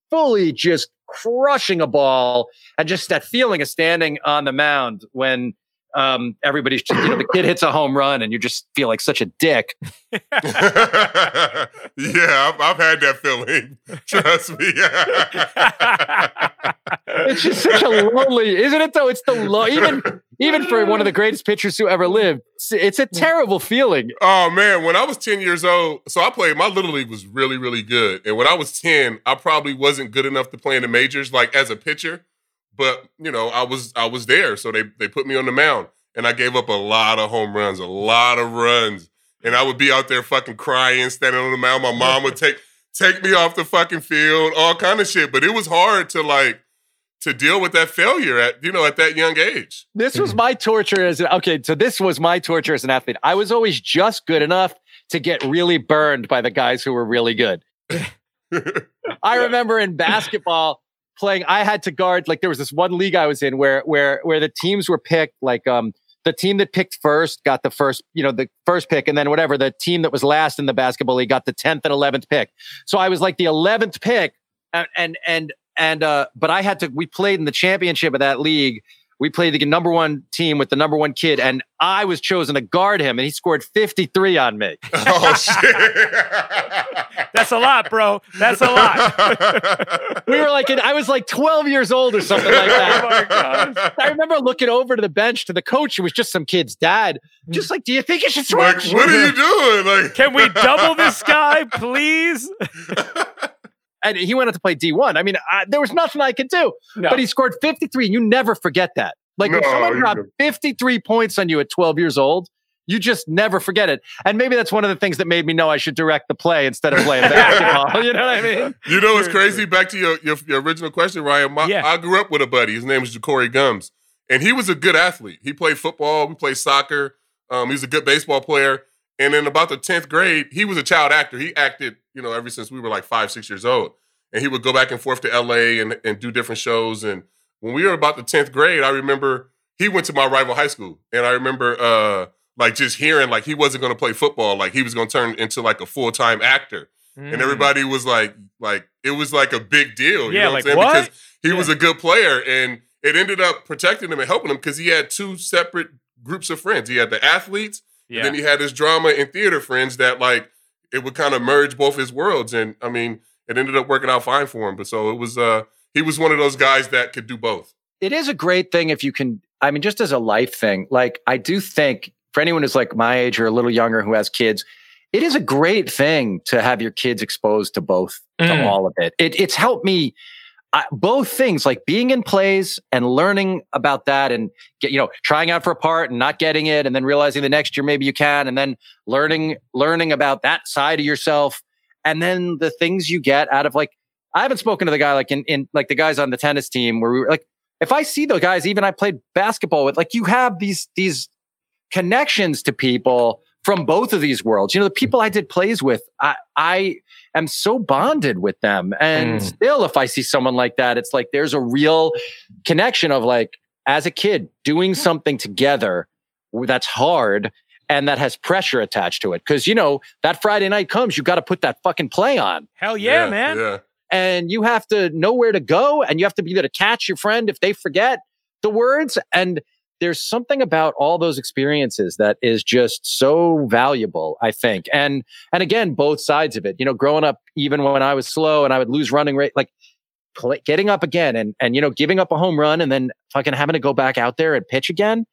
fully, just crushing a ball, and just that feeling of standing on the mound when um, everybody's just, you know, the kid hits a home run and you just feel like such a dick. yeah, I've, I've, had that feeling. Trust me. it's just such a lonely, isn't it? Though it's the low, even even for one of the greatest pitchers who ever lived, it's a terrible feeling. Oh man, when I was ten years old, so I played. My little league was really really good, and when I was ten, I probably wasn't good enough to play in the majors, like as a pitcher. But you know, I was I was there, so they they put me on the mound, and I gave up a lot of home runs, a lot of runs, and I would be out there fucking crying, standing on the mound. My mom would take take me off the fucking field, all kind of shit. But it was hard to like to deal with that failure at you know at that young age. This was my torture as an okay. So this was my torture as an athlete. I was always just good enough to get really burned by the guys who were really good. I remember in basketball playing, I had to guard like there was this one league I was in where where where the teams were picked like um the team that picked first got the first, you know, the first pick, and then whatever the team that was last in the basketball league got the tenth and eleventh pick. So I was like the eleventh pick, and and and and uh, but I had to. We played in the championship of that league, we played the number one team with the number one kid, and I was chosen to guard him, and he scored 53 on me. Oh, shit. That's a lot, bro. That's a lot. we were like, I was like 12 years old or something like that. oh I remember looking over to the bench to the coach, who was just some kid's dad, just like, do you think you should switch? Like, what are you doing? Like, can we double this guy, please? And he went on to play D1. I mean, I, there was nothing I could do, no. but he scored 53, and you never forget that. Like no, if someone dropped 53 points on you at 12 years old, you just never forget it. And maybe that's one of the things that made me know I should direct the play instead of playing basketball. you know what I mean? You know what's crazy? Back to your, your, your original question, Ryan. My, yeah. I grew up with a buddy. His name was Ja'Cory Gums. And he was a good athlete. He played football, we played soccer. Um, he was a good baseball player. And in about the 10th grade, he was a child actor. He acted, you know, ever since we were like five, six years old and he would go back and forth to LA and, and do different shows. And when we were about the 10th grade, I remember he went to my rival high school. And I remember uh, like just hearing like he wasn't gonna play football, like he was gonna turn into like a full-time actor. Mm. And everybody was like, like, it was like a big deal. You yeah, know like what I'm saying? Because he yeah. was a good player and it ended up protecting him and helping him because he had two separate groups of friends. He had the athletes, yeah. and then he had his drama and theater friends that like it would kind of merge both his worlds. And I mean, it ended up working out fine for him. But so it was uh he was one of those guys that could do both. It is a great thing if you can I mean just as a life thing. Like I do think for anyone who's like my age or a little younger who has kids, it is a great thing to have your kids exposed to both mm. to all of it. it it's helped me I, both things like being in plays and learning about that and get, you know, trying out for a part and not getting it and then realizing the next year maybe you can and then learning, learning about that side of yourself. And then the things you get out of like I haven't spoken to the guy like in, in like the guys on the tennis team where we were like if I see those guys, even I played basketball with, like you have these these connections to people from both of these worlds. You know, the people I did plays with, I I am so bonded with them. And mm. still, if I see someone like that, it's like there's a real connection of like as a kid doing something together that's hard and that has pressure attached to it. Cause you know, that Friday night comes, you got to put that fucking play on. Hell yeah, yeah man. Yeah. And you have to know where to go and you have to be there to catch your friend if they forget the words. And there's something about all those experiences that is just so valuable, I think. And and again, both sides of it. You know, growing up, even when I was slow and I would lose running rate, like play, getting up again and and you know, giving up a home run and then fucking having to go back out there and pitch again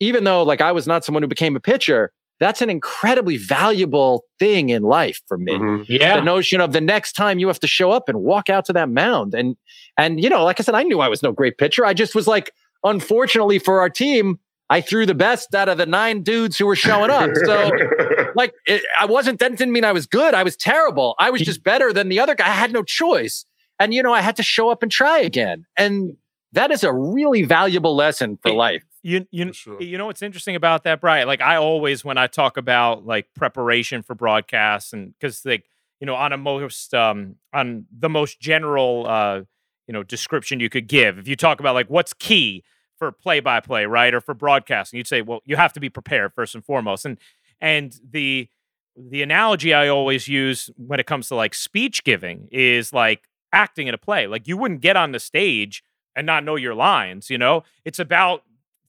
even though like I was not someone who became a pitcher, that's an incredibly valuable thing in life for me. Mm-hmm. Yeah. The notion of the next time you have to show up and walk out to that mound. And and you know, like I said, I knew I was no great pitcher. I just was like, unfortunately for our team, I threw the best out of the nine dudes who were showing up. So like it, I wasn't that didn't mean I was good. I was terrible. I was just better than the other guy. I had no choice. And you know, I had to show up and try again. And that is a really valuable lesson for life. You you sure. you know what's interesting about that, Brian? Like I always when I talk about like preparation for broadcasts and because like you know on a most um on the most general uh you know description you could give if you talk about like what's key for play by play right or for broadcasting you'd say well you have to be prepared first and foremost and and the the analogy I always use when it comes to like speech giving is like acting in a play. Like you wouldn't get on the stage and not know your lines, you know? It's about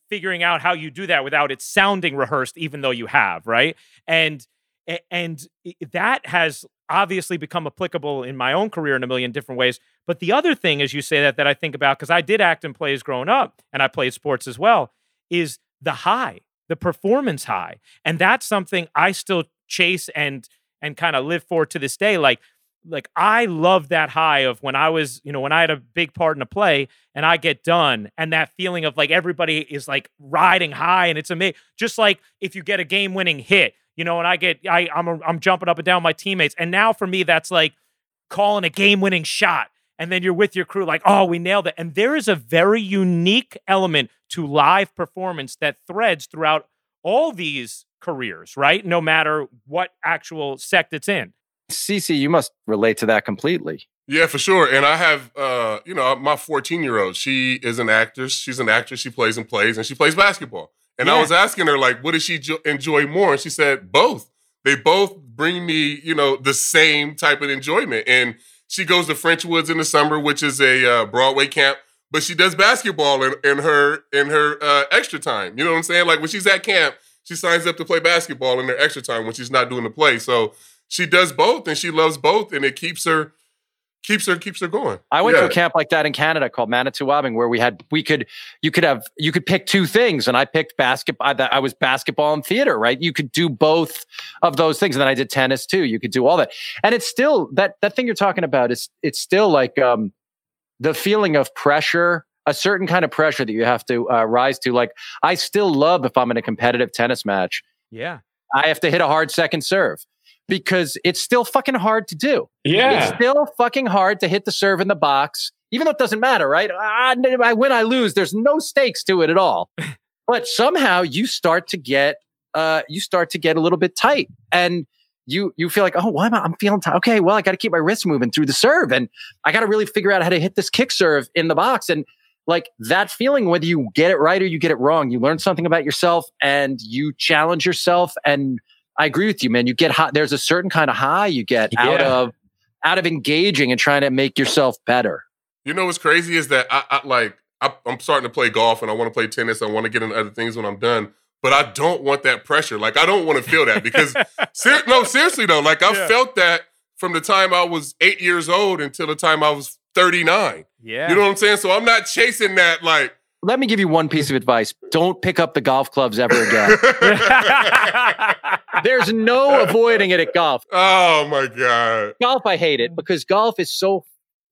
figuring out how you do that without it sounding rehearsed even though you have, right? And and that has obviously become applicable in my own career in a million different ways. But the other thing, as you say that, that I think about, because I did act in plays growing up and I played sports as well, is the high, the performance high. And that's something I still chase and and kind of live for to this day. Like, like I love that high of when I was, you know, when I had a big part in a play and I get done and that feeling of like everybody is like riding high and it's amazing. Just like if you get a game winning hit, you know, and I get, I, I'm, a, I'm jumping up and down my teammates. And now for me, that's like calling a game winning shot. And then you're with your crew like, oh, we nailed it. And there is a very unique element to live performance that threads throughout all these careers, right? No matter what actual sect it's in. CC, you must relate to that completely. Yeah, for sure. And I have, uh, you know, my 14 year old. She is an actress. She's an actress. She plays and plays, and she plays basketball. And yeah. I was asking her, like, what does she jo- enjoy more? And she said, both. They both bring me, you know, the same type of enjoyment. And she goes to French Woods in the summer, which is a uh, Broadway camp, but she does basketball in, in her in her uh, extra time. You know what I'm saying? Like when she's at camp, she signs up to play basketball in her extra time when she's not doing the play. So she does both and she loves both and it keeps her keeps her keeps her going. I went yeah. to a camp like that in Canada called Manitowoc, where we had we could you could have you could pick two things, and I picked basketball. I, I was basketball and theater, right? You could do both of those things, and then I did tennis too. You could do all that, and it's still that that thing you're talking about is it's still like um the feeling of pressure. A certain kind of pressure that you have to uh, rise to. Like, I still love if I'm in a competitive tennis match. Yeah. I have to hit a hard second serve because it's still fucking hard to do. Yeah. It's still fucking hard to hit the serve in the box, even though it doesn't matter, right? I, I win, I lose. There's no stakes to it at all. but somehow you start to get, uh, you start to get a little bit tight and you, you feel like, oh, why am I, I'm feeling tight. Okay. Well, I got to keep my wrist moving through the serve and I got to really figure out how to hit this kick serve in the box. And like that feeling, whether you get it right or you get it wrong, you learn something about yourself and you challenge yourself and I agree with you, man. You get high. There's a certain kind of high you get yeah. out of out of engaging and trying to make yourself better. You know what's crazy is that I, I like I, am starting to play golf and I want to play tennis. I want to get into other things when I'm done, but I don't want that pressure. Like I don't want to feel that because ser- no, seriously though, like I yeah. felt that from the time I was eight years old until the time I was 39. Yeah, you know what I'm saying. So I'm not chasing that like let me give you one piece of advice. Don't pick up the golf clubs ever again. There's no avoiding it at golf. Oh my God. Golf, I hate it because golf is so.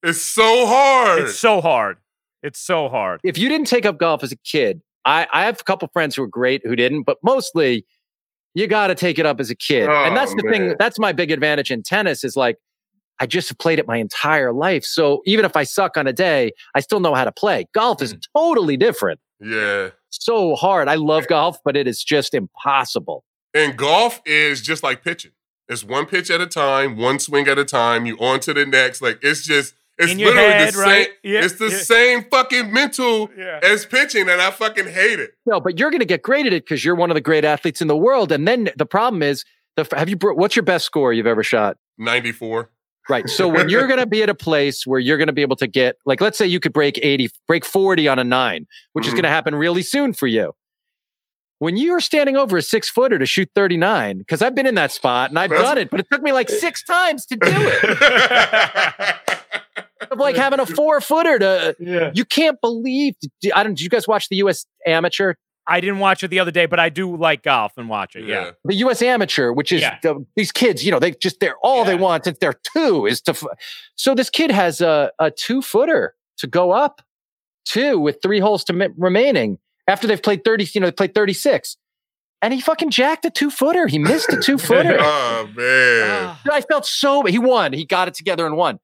It's so hard. It's so hard. It's so hard. If you didn't take up golf as a kid, I, I have a couple friends who are great who didn't, but mostly you got to take it up as a kid. Oh, and that's the man. thing. That's my big advantage in tennis is like, I just have played it my entire life. So even if I suck on a day, I still know how to play. Golf is mm. totally different. Yeah. So hard. I love golf, but it is just impossible. And golf is just like pitching. It's one pitch at a time, one swing at a time. You on to the next. Like it's just it's In literally head, the right? same. Yeah, it's the yeah. same fucking mental yeah. as pitching, and I fucking hate it. No, but you're gonna get great at it because you're one of the great athletes in the world. And then the problem is, the have you? What's your best score you've ever shot? Ninety four. Right. So when you're going to be at a place where you're going to be able to get, like, let's say you could break 80, break 40 on a nine, which mm-hmm. is going to happen really soon for you. When you're standing over a six footer to shoot 39, because I've been in that spot and I've That's... done it, but it took me like six times to do it. of like having a four footer to, yeah. you can't believe. I don't, did you guys watch the U.S. Amateur I didn't watch it the other day, but I do like golf and watch it. Yeah. yeah. The U.S. Amateur, which is yeah. the, these kids, you know, they just, they're all yeah. they want since they're two is to. F- so this kid has a, a two footer to go up two with three holes to m- remaining after they've played 30, you know, they played 36. And he fucking jacked a two footer. He missed a two footer. oh, man. Ah. I felt so, he won. He got it together and won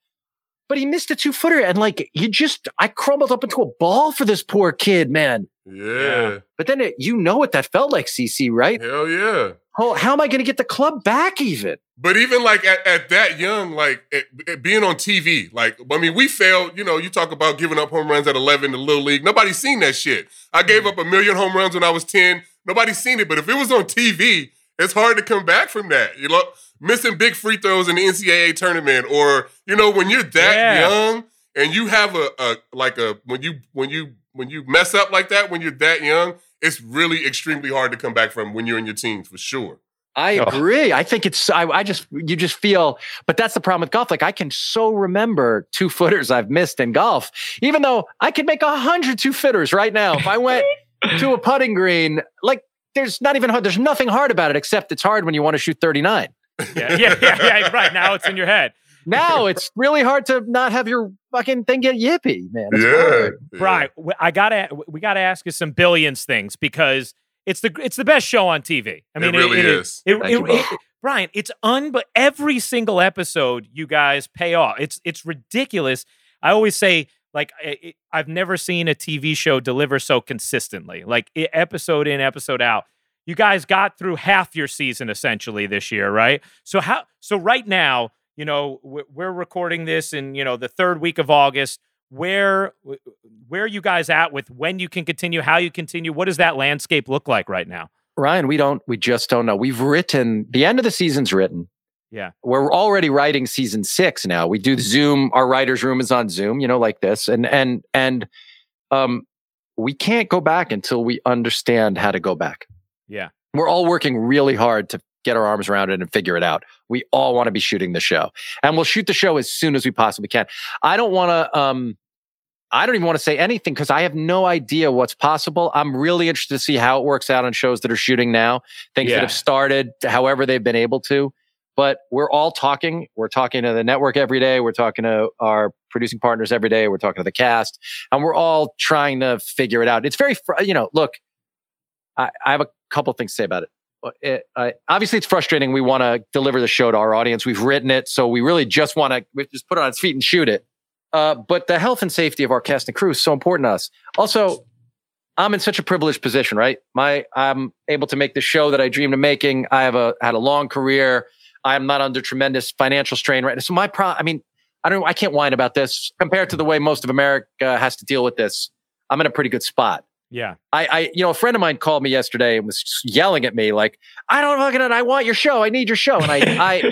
but he missed a two footer and like you just I crumbled up into a ball for this poor kid, man. Yeah. But then it, you know what that felt like, CC, right? Hell yeah. Oh, how am I going to get the club back even? But even like at, at that young, like it, it being on TV, like, I mean, we failed, you know, you talk about giving up home runs at 11 in the Little League. Nobody's seen that shit. I gave mm. up a million home runs when I was 10. Nobody's seen it. But if it was on TV it's hard to come back from that. You know, missing big free throws in the NCAA tournament, or you know, when you're that Yeah. young and you have a, a like a when you when you when you mess up like that when you're that young, it's really extremely hard to come back from when you're in your teens for sure. I Oh. agree. I think it's I, I just you just feel but that's the problem with golf. Like I can so remember two footers I've missed in golf, even though I could make a hundred two footers right now. If I went to a putting green, like there's not even hard, there's nothing hard about it except it's hard when you want to shoot 39. Yeah, yeah, yeah, yeah. Right now it's in your head. Now it's really hard to not have your fucking thing get yippy, man. It's hard. Brian, w- I gotta we gotta ask you some billions things because it's the it's the best show on TV. I mean, it really it is. It, Thank it- it- Brian, it's un but every single episode you guys pay off. It's it's ridiculous. I always say like I- I- I've never seen a TV show deliver so consistently. Like i- episode in, episode out. You guys got through half your season essentially this year, right? So how so right now, you know, we're, recording this in, you know, the third week of August. Where where are you guys at with when you can continue, how you continue? What does that landscape look like right now? Ryan, we don't we just don't know. We've written the end of the season's written. Yeah. We're already writing season 6 now. We do Zoom, our writers room is on Zoom, you know, like this. And and and um we can't go back until we understand how to go back. Yeah. We're all working really hard to get our arms around it and figure it out. We all want to be shooting the show. And we'll shoot the show as soon as we possibly can. I don't want to um I don't even want to say anything because I have no idea what's possible. I'm really interested to see how it works out on shows that are shooting now, things Yeah. that have started, however they've been able to. But we're all talking. We're talking to the network every day. We're talking to our producing partners every day. We're talking to the cast, and we're all trying to figure it out. It's very, fr- you know, look, I, I have a couple things to say about it. Uh, It, obviously, it's frustrating. We want to deliver the show to our audience. We've written it, so we really just want to just put it on its feet and shoot it. Uh, but the health and safety of our cast and crew is so important to us. Also, I'm in such a privileged position, right? My I'm able to make the show that I dreamed of making. I have a had a long career. I'm not under tremendous financial strain right now. So my pro I mean, I don't I can't whine about this compared to the way most of America has to deal with this. I'm in a pretty good spot. Yeah. I, I, you know, a friend of mine called me yesterday and was yelling at me like, "I don't fucking, I want your show. I need your show." And I, I,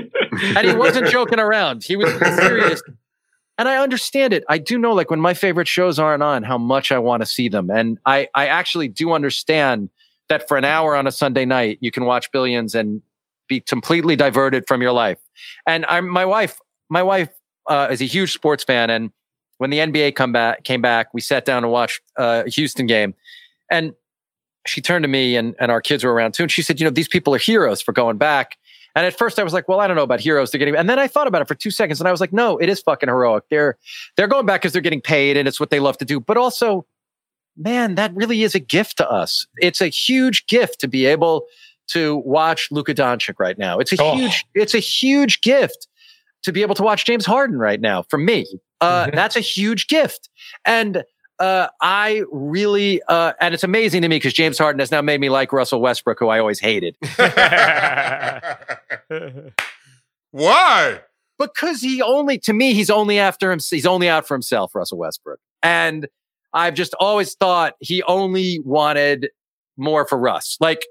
and he wasn't joking around. He was serious. And I understand it. I do know, like, when my favorite shows aren't on, how much I want to see them. And I, I actually do understand that for an hour on a Sunday night, you can watch Billions and be completely diverted from your life. And I'm my wife. My wife uh, is a huge sports fan, and when the NBA come back, came back, we sat down and watched uh, a Houston game, and she turned to me and, and our kids were around too, and she said, "You know, these people are heroes for going back." And at first, I was like, "Well, I don't know about heroes. They're getting," and then I thought about it for two seconds, and I was like, "No, it is fucking heroic. They're they're going back because they're getting paid, and it's what they love to do. But also, man, that really is a gift to us. It's a huge gift to be able to watch Luka Doncic right now. It's a Oh. huge, it's a huge gift to be able to watch James Harden right now. For me, uh, that's a huge gift, and uh, I really, uh, and it's amazing to me because James Harden has now made me like Russell Westbrook, who I always hated, Why? because he only, to me, he's only after him. He's only out for himself, Russell Westbrook, and I've just always thought he only wanted more for Russ. Like,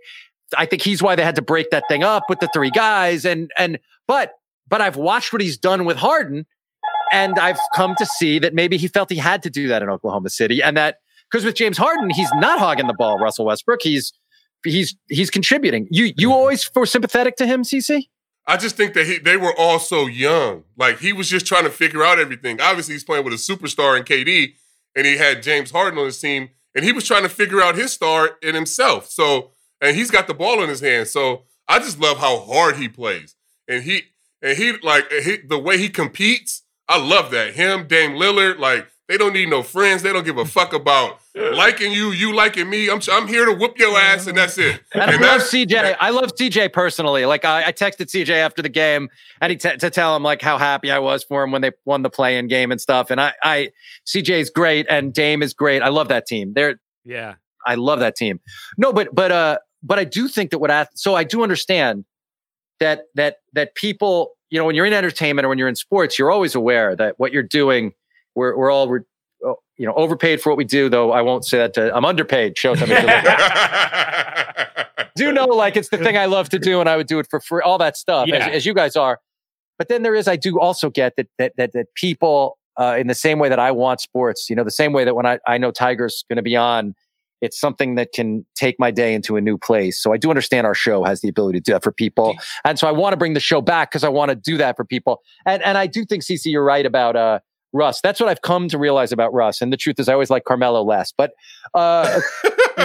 I think he's why they had to break that thing up with the three guys, and and but but I've watched what he's done with Harden, and I've come to see that maybe he felt he had to do that in Oklahoma City, and that because with James Harden, he's not hogging the ball. Russell Westbrook, he's he's he's contributing. You you mm-hmm. always were sympathetic to him, CC. I just think that he, they were all so young. Like he was just trying to figure out everything. Obviously, he's playing with a superstar in KD, and he had James Harden on his team, and he was trying to figure out his star in himself. So, and he's got the ball in his hand. So, I just love how hard he plays, and he and he like he, the way he competes. I love that. Him, Dame Lillard, like they don't need no friends. They don't give a fuck about liking you, you liking me. I'm I'm here to whoop your ass, and that's it. And I love CJ. I love CJ personally. Like I, I texted CJ after the game, and he t- to tell him like how happy I was for him when they won the play-in game and stuff. And I, I CJ is great, and Dame is great. I love that team. They're yeah. I love that team. No, but but uh, but I do think that what ath- so I do understand that that that people, you know, when you're in entertainment or when you're in sports, you're always aware that what you're doing, we're we're all. Oh, you know, overpaid for what we do, though I won't say that to, I'm underpaid. If you're do know like it's the thing I love to do, and I would do it for free. All that stuff, Yeah. as, as you guys are. But then there is, I do also get that that that, that people, uh, in the same way that I want sports, you know, the same way that when I I know Tiger's going to be on, it's something that can take my day into a new place. So I do understand our show has the ability to do that for people, and so I want to bring the show back because I want to do that for people. And and I do think, CC, you're right about uh. Russ, that's what I've come to realize about Russ. And the truth is, I always like Carmelo less. But uh,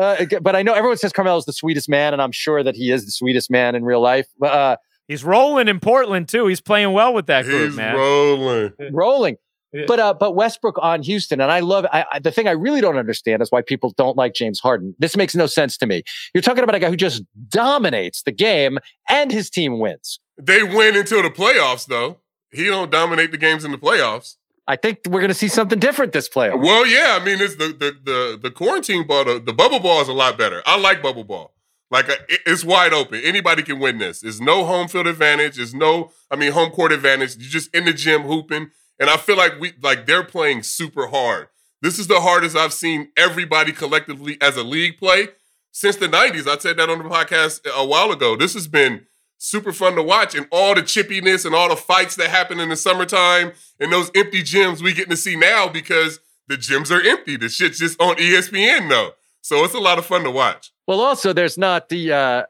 uh, but I know everyone says Carmelo's the sweetest man, and I'm sure that he is the sweetest man in real life. Uh, He's rolling in Portland too. He's playing well with that group, He's man. rolling. rolling. Yeah. But uh, but Westbrook on Houston, and I love I, I, the thing I really don't understand is why people don't like James Harden. This makes no sense to me. You're talking about a guy who just dominates the game, and his team wins. They win until the playoffs, though. He don't dominate the games in the playoffs. I think we're going to see something different this playoff. Well, yeah, I mean, it's the the the, the quarantine ball, the, the bubble ball is a lot better. I like bubble ball. Like uh, it's wide open. Anybody can win this. There's no home field advantage. There's no, I mean, home court advantage. You're just in the gym hooping, and I feel like we like they're playing super hard. This is the hardest I've seen everybody collectively as a league play since the '90s. I said that on the podcast a while ago. This has been super fun to watch, and all the chippiness and all the fights that happen in the summertime and those empty gyms we getting to see now because the gyms are empty. The shit's just on ESPN though, so it's a lot of fun to watch. Well, also there's not the uh,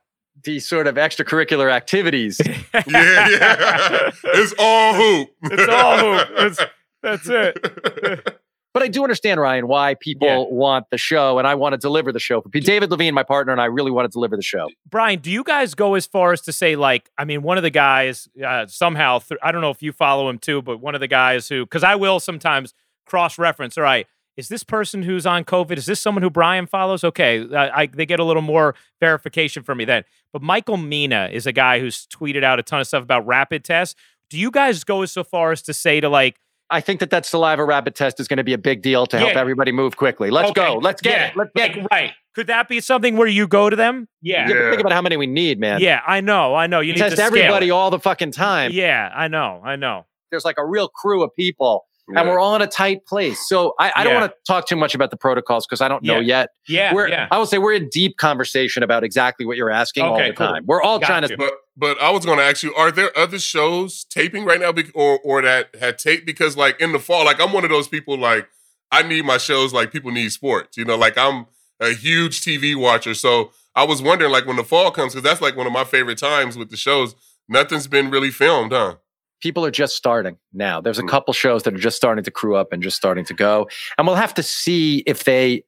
the sort of extracurricular activities. Yeah, yeah, it's all hoop. It's all hoop. It's, that's it. But I do understand, Ryan, why people Yeah. want the show, and I want to deliver the show for people. David Levien, my partner, and I really want to deliver the show. Brian, do you guys go as far as to say, like, I mean, one of the guys uh, somehow, th- I don't know if you follow him too, but one of the guys who, because I will sometimes cross reference, all right, is this person who's on COVID? Is this someone who Brian follows? Okay, I, I, they get a little more verification from me then. But Michael Mina is a guy who's tweeted out a ton of stuff about rapid tests. Do you guys go so far as to say to like, I think that that saliva rapid test is going to be a big deal to help Yeah. everybody move quickly. Let's Okay, go. Let's get yeah, it. Let's get it. right? Could that be something where you go to them? Yeah, You Yeah. think about how many we need, man. yeah, I know, I know. You need Test everybody all the fucking time. Yeah, I know, I know. There's like a real crew of people, Yeah. and we're all in a tight place. So I, I don't Yeah. want to talk too much about the protocols because I don't know Yeah. yet. Yeah, we're, yeah. I will say we're in deep conversation about exactly what you're asking all the cool. time. We're all Got trying you. to. But but I was going to ask you: Are there other shows taping right now, bec- or or that had taped? Because like in the fall, like I'm one of those people. Like I need my shows like people need sports. You know, like I'm a huge TV watcher, so I was wondering like when the fall comes, because that's like one of my favorite times with the shows. Nothing's been really filmed, huh? People are just starting now. There's a Mm. couple shows that are just starting to crew up and just starting to go. And we'll have to see if they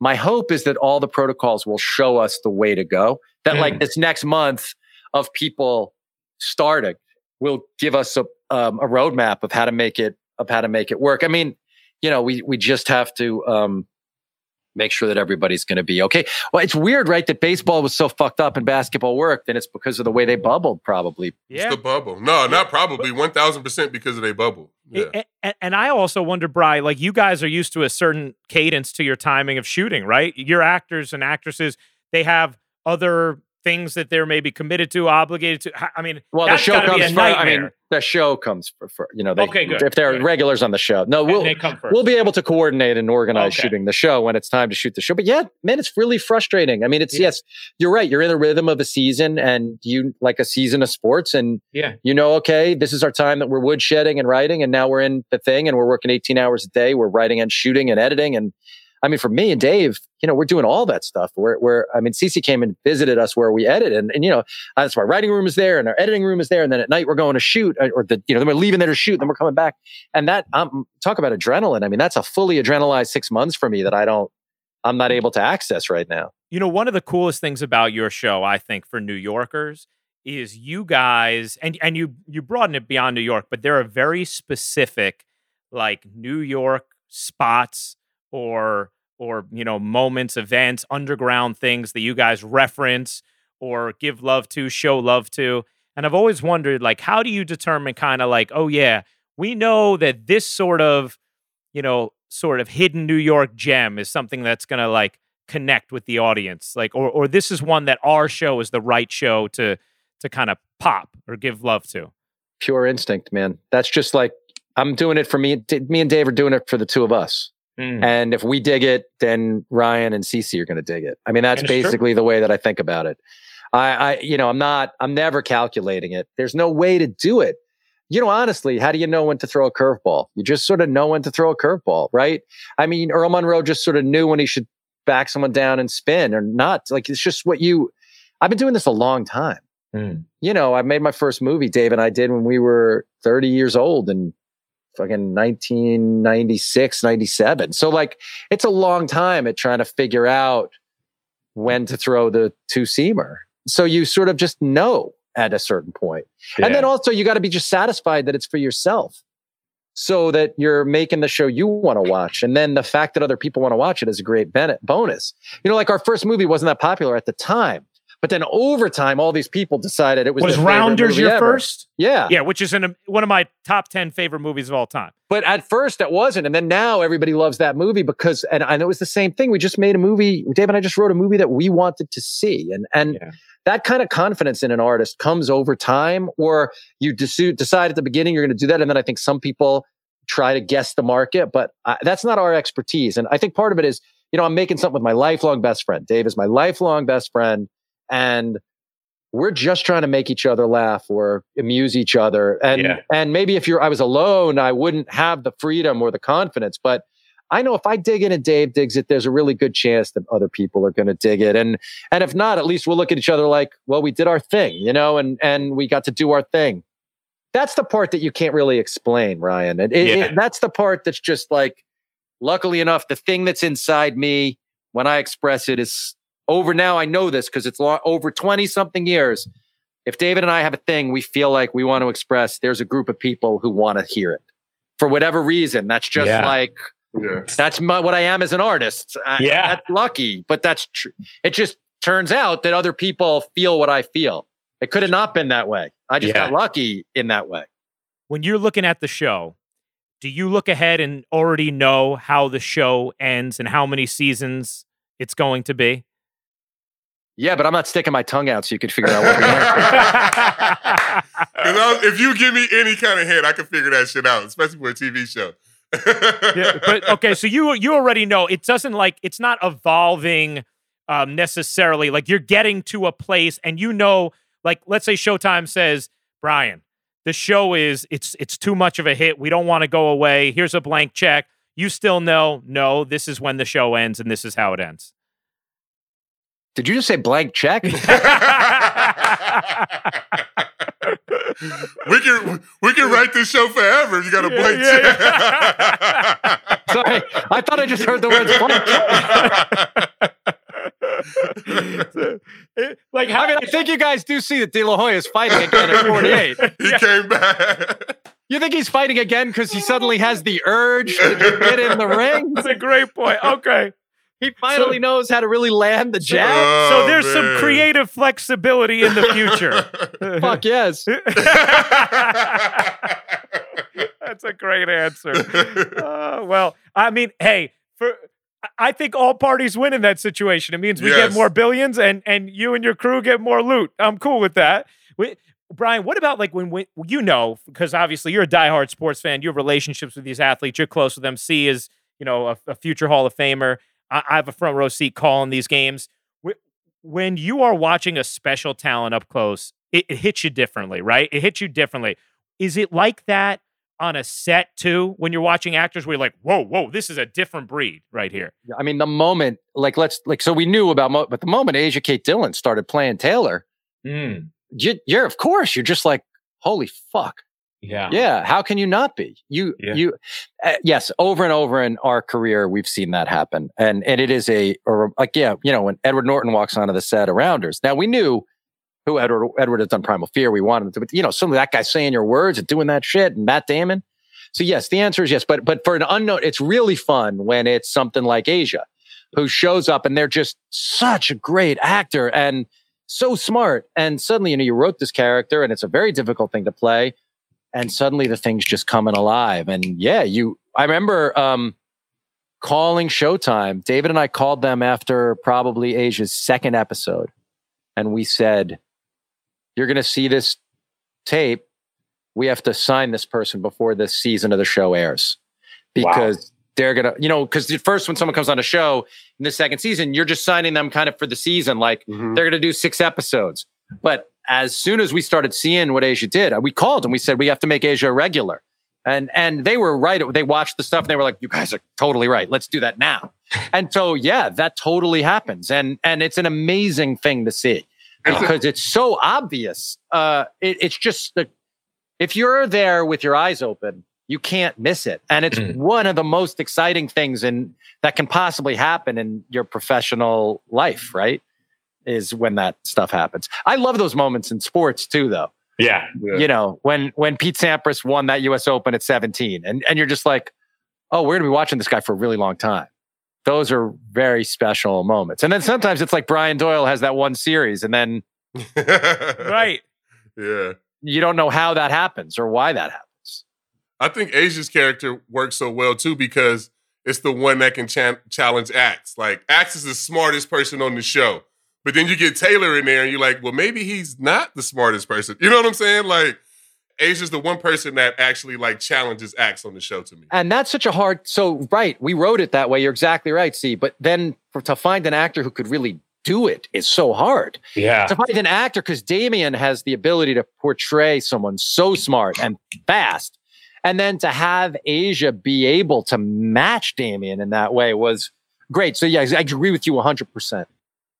my hope is that all the protocols will show us the way to go. That like this next month of people starting will give us a um, a roadmap of how to make it of how to make it work. I mean, you know, we we just have to um make sure that everybody's going to be okay. Well, it's weird, right? That baseball was so fucked up and basketball worked, and it's because of the way they bubbled, probably. Yeah. It's the bubble. No, not probably. One thousand percent because of their bubble. Yeah. A- a- And, I also wonder, Bry, like you guys are used to a certain cadence to your timing of shooting, right? Your actors and actresses, they have other things that they're maybe committed to, obligated to. I- mean, Well, the show comes first. I mean, the show comes for, for you know. They, Okay, good, If they're good. regulars on the show, no, we'll they come first. we'll be able to coordinate and organize Okay. shooting the show when it's time to shoot the show. But yeah, man, it's really frustrating. I mean, it's Yeah. yes, you're right. You're in the rhythm of a season, and you like a season of sports, and yeah. you know, okay, this is our time that we're woodshedding and writing, and now we're in the thing, and we're working 18 hours a day. We're writing and shooting and editing, and I mean, for me and Dave, you know, we're doing all that stuff. We're, we're I mean, CC came and visited us where we edit, and, and you know, that's why writing room is there, and our editing room is there, and then at night we're going to shoot, uh, or the you know, then we're leaving there to shoot, then we're coming back, and that um, talk about adrenaline. I mean, that's a fully adrenalized six months for me that I don't, I'm not able to access right now. You know, one of the coolest things about your show, I think, for New Yorkers is you guys and and you you broaden it beyond New York, but there are very specific like New York spots or or you know moments, events, underground things that you guys reference or give love to, show love to. And I've always wondered like how do you determine kind of like, oh yeah, we know that this sort of, you know, sort of hidden New York gem is something that's going to like connect with the audience like or or this is one that our show is the right show to to kind of pop or give love to Pure instinct, man. That's just like I'm doing it for me. Me and Dave are doing it for the two of us. Mm. And if we dig it, then Ryan and CC are going to dig it. I mean, that's basically the way that I think about it. I, I, you know, I'm not, I'm never calculating it. There's no way to do it. You know, honestly, how do you know when to throw a curveball? You just sort of know when to throw a curveball, right? I mean, Earl Monroe just sort of knew when he should back someone down and spin or not. Like, it's just what you, I've been doing this a long time. Mm. You know, I made my first movie, Dave and I did when we were 30 years old and fucking 1996, 97. So like it's a long time at trying to figure out when to throw the two seamer. So you sort of just know at a certain point. Yeah. And then also you got to be just satisfied that it's for yourself so that you're making the show you want to watch. And then the fact that other people want to watch it is a great bonus. You know, like our first movie wasn't that popular at the time. But then over time, all these people decided it was. Was Rounders your ever. first? Yeah, yeah, which is an, one of my top ten favorite movies of all time. But at first, it wasn't, and then now everybody loves that movie because, and I know it was the same thing. We just made a movie. Dave and I just wrote a movie that we wanted to see, and and. Yeah. That kind of confidence in an artist comes over time, or you decide at the beginning you're going to do that, and then I think some people try to guess the market, but I, that's not our expertise. And I think part of it is, you know, I'm making something with my lifelong best friend. Dave is my lifelong best friend and we're just trying to make each other laugh or amuse each other and yeah. and maybe if you're i was alone i wouldn't have the freedom or the confidence but i know if i dig in and dave digs it there's a really good chance that other people are going to dig it and and if not at least we'll look at each other like well we did our thing you know and and we got to do our thing that's the part that you can't really explain ryan and it, yeah. it, that's the part that's just like luckily enough the thing that's inside me when i express it is over now, I know this because it's long, over 20 something years. If David and I have a thing we feel like we want to express, there's a group of people who want to hear it for whatever reason. That's just yeah. like, yeah. that's my, what I am as an artist. I, yeah. That's lucky, but that's true. It just turns out that other people feel what I feel. It could have not been that way. I just yeah. got lucky in that way. When you're looking at the show, do you look ahead and already know how the show ends and how many seasons it's going to be? Yeah, but I'm not sticking my tongue out so you could figure out what Because if you give me any kind of hint, I can figure that shit out, especially for a TV show. yeah, but okay, so you you already know it doesn't like it's not evolving um, necessarily. Like you're getting to a place, and you know, like let's say Showtime says, Brian, the show is it's it's too much of a hit. We don't want to go away. Here's a blank check. You still know, no, this is when the show ends, and this is how it ends. Did you just say blank check? we can we can write this show forever. You got a blank yeah, yeah. check. Sorry, I thought I just heard the words blank check. like, I mean, I think you guys do see that De La Hoya is fighting again at 48. He yeah. came back. You think he's fighting again because he suddenly has the urge to get in the ring? That's a great point. Okay. He finally so, knows how to really land the jab. Oh, so there's man. some creative flexibility in the future. Fuck yes. That's a great answer. Uh, well, I mean, hey, for I think all parties win in that situation. It means we yes. get more billions, and and you and your crew get more loot. I'm cool with that. We, Brian, what about like when, when you know because obviously you're a diehard sports fan, you have relationships with these athletes, you're close with them. C is you know a, a future Hall of Famer. I, I have a front row seat calling these games. When you are watching a special talent up close, it, it hits you differently, right? It hits you differently. Is it like that on a set too when you're watching actors where you're like whoa whoa this is a different breed right here i mean the moment like let's like so we knew about Mo, but the moment asia kate dillon started playing taylor mm. you, you're of course you're just like holy fuck yeah. Yeah. How can you not be? You, yeah. you, uh, yes, over and over in our career, we've seen that happen. And, and it is a, or like, yeah, you know, when Edward Norton walks onto the set of Rounders. Now we knew who Edward, Edward had done Primal Fear. We wanted him to, but you know, some of that guy saying your words and doing that shit and Matt Damon. So yes, the answer is yes. But, but for an unknown, it's really fun when it's something like Asia who shows up and they're just such a great actor and so smart. And suddenly, you know, you wrote this character and it's a very difficult thing to play and suddenly the thing's just coming alive. And yeah, you, I remember um, calling Showtime. David and I called them after probably Asia's second episode, and we said, "You're going to see this tape. We have to sign this person before this season of the show airs." Because wow. they're gonna, you know, because first when someone comes on a show in the second season, you're just signing them kind of for the season, like Mhm. they're gonna do six episodes. But as soon as we started seeing what Asia did, we called and we said we have to make Asia regular. And and they were right. They watched the stuff and they were like, "You guys are totally right. Let's do that now." and so yeah, that totally happens, and and it's an amazing thing to see because it's so obvious. Uh, it, it's just the if you're there with your eyes open, you can't miss it, and it's Mm. one of the most exciting things in that can possibly happen in your professional life. Right? Is when that stuff happens. I love those moments in sports too, though Yeah. Yeah. you know, when when Pete Sampras won that US Open at 17 and and you're just like, "Oh, we're going to be watching this guy for a really long time." Those are very special moments. And then sometimes it's like Brian Doyle has that one series and then Right. Yeah. you don't know how that happens or why that happens. I think Asia's character works so well too because it's the one that can cha- challenge Axe. Like Axe is the smartest person on the show, but then you get Taylor in there and you're like, well, maybe he's not the smartest person. You know what I'm saying? Like Asia's the one person that actually like challenges Axe on the show to me. And that's such a hard so right, we wrote it that way. You're exactly right, see, but then for, to find an actor who could really do it is so hard. Yeah. to find an actor because Damian has the ability to portray someone so smart and fast. And then to have Asia be able to match Damian in that way was great. So yeah, I agree with you 100%.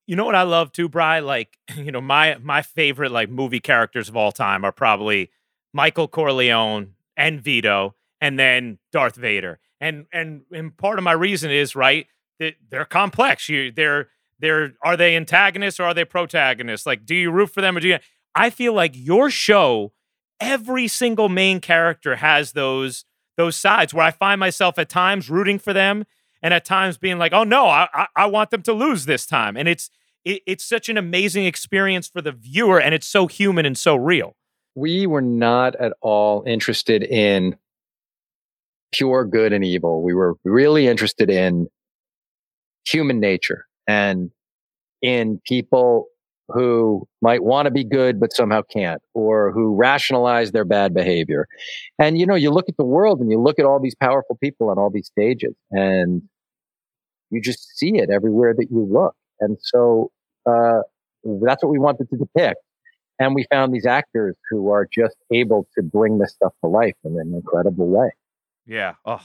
You know what I love too, Bry? Like, you know, my my favorite like movie characters of all time are probably Michael Corleone and Vito, and then Darth Vader. And and and part of my reason is right that they're complex. You they're they're are they antagonists or are they protagonists? Like, do you root for them or do you? I feel like your show, every single main character has those those sides where I find myself at times rooting for them and at times being like, oh no, I I, I want them to lose this time. And it's it, it's such an amazing experience for the viewer, and it's so human and so real. We were not at all interested in pure good and evil. We were really interested in human nature and in people who might want to be good but somehow can't or who rationalize their bad behavior and you know you look at the world and you look at all these powerful people on all these stages and you just see it everywhere that you look and so uh, that's what we wanted to depict and we found these actors who are just able to bring this stuff to life in an incredible way Yeah. Oh,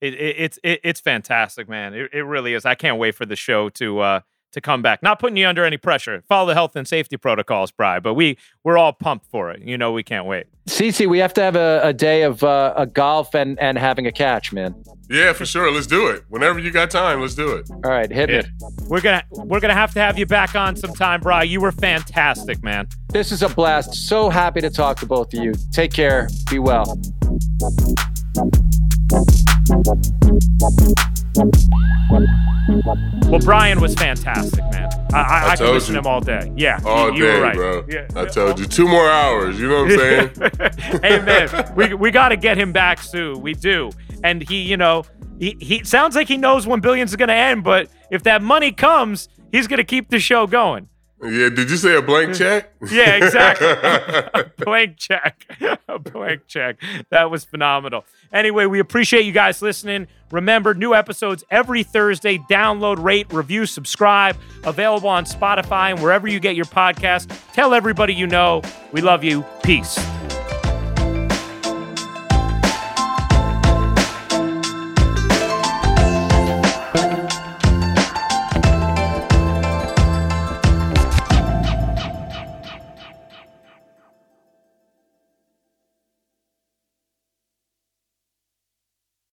it, it, it's it, it's fantastic, man. It, it really is. I can't wait for the show to uh to come back. Not putting you under any pressure. Follow the health and safety protocols, Bry. But we we're all pumped for it. You know, we can't wait. CC, we have to have a, a day of uh, a golf and, and having a catch, man. Yeah, for sure. Let's do it. Whenever you got time, let's do it. All right, hit Yeah. it. We're gonna we're gonna have to have you back on sometime, Bry. You were fantastic, man. This is a blast. So happy to talk to both of you. Take care. Be well. Well, Brian was fantastic, man. I, I, I I, told listen you. to him all day. Yeah, All you, you day, were right. bro. Yeah. I told you two more hours. You know what I'm saying? hey man, we we got to get him back soon. We do, and he, you know, he he sounds like he knows when billions is gonna end, but if that money comes, he's gonna keep the show going. Yeah. Did you say a blank mm. check? Yeah, exactly. a blank check. a blank check. That was phenomenal. Anyway, we appreciate you guys listening. Remember, new episodes every Thursday. Download, rate, review, subscribe. Available on Spotify and wherever you get your podcast. Tell everybody you know. We love you. Peace.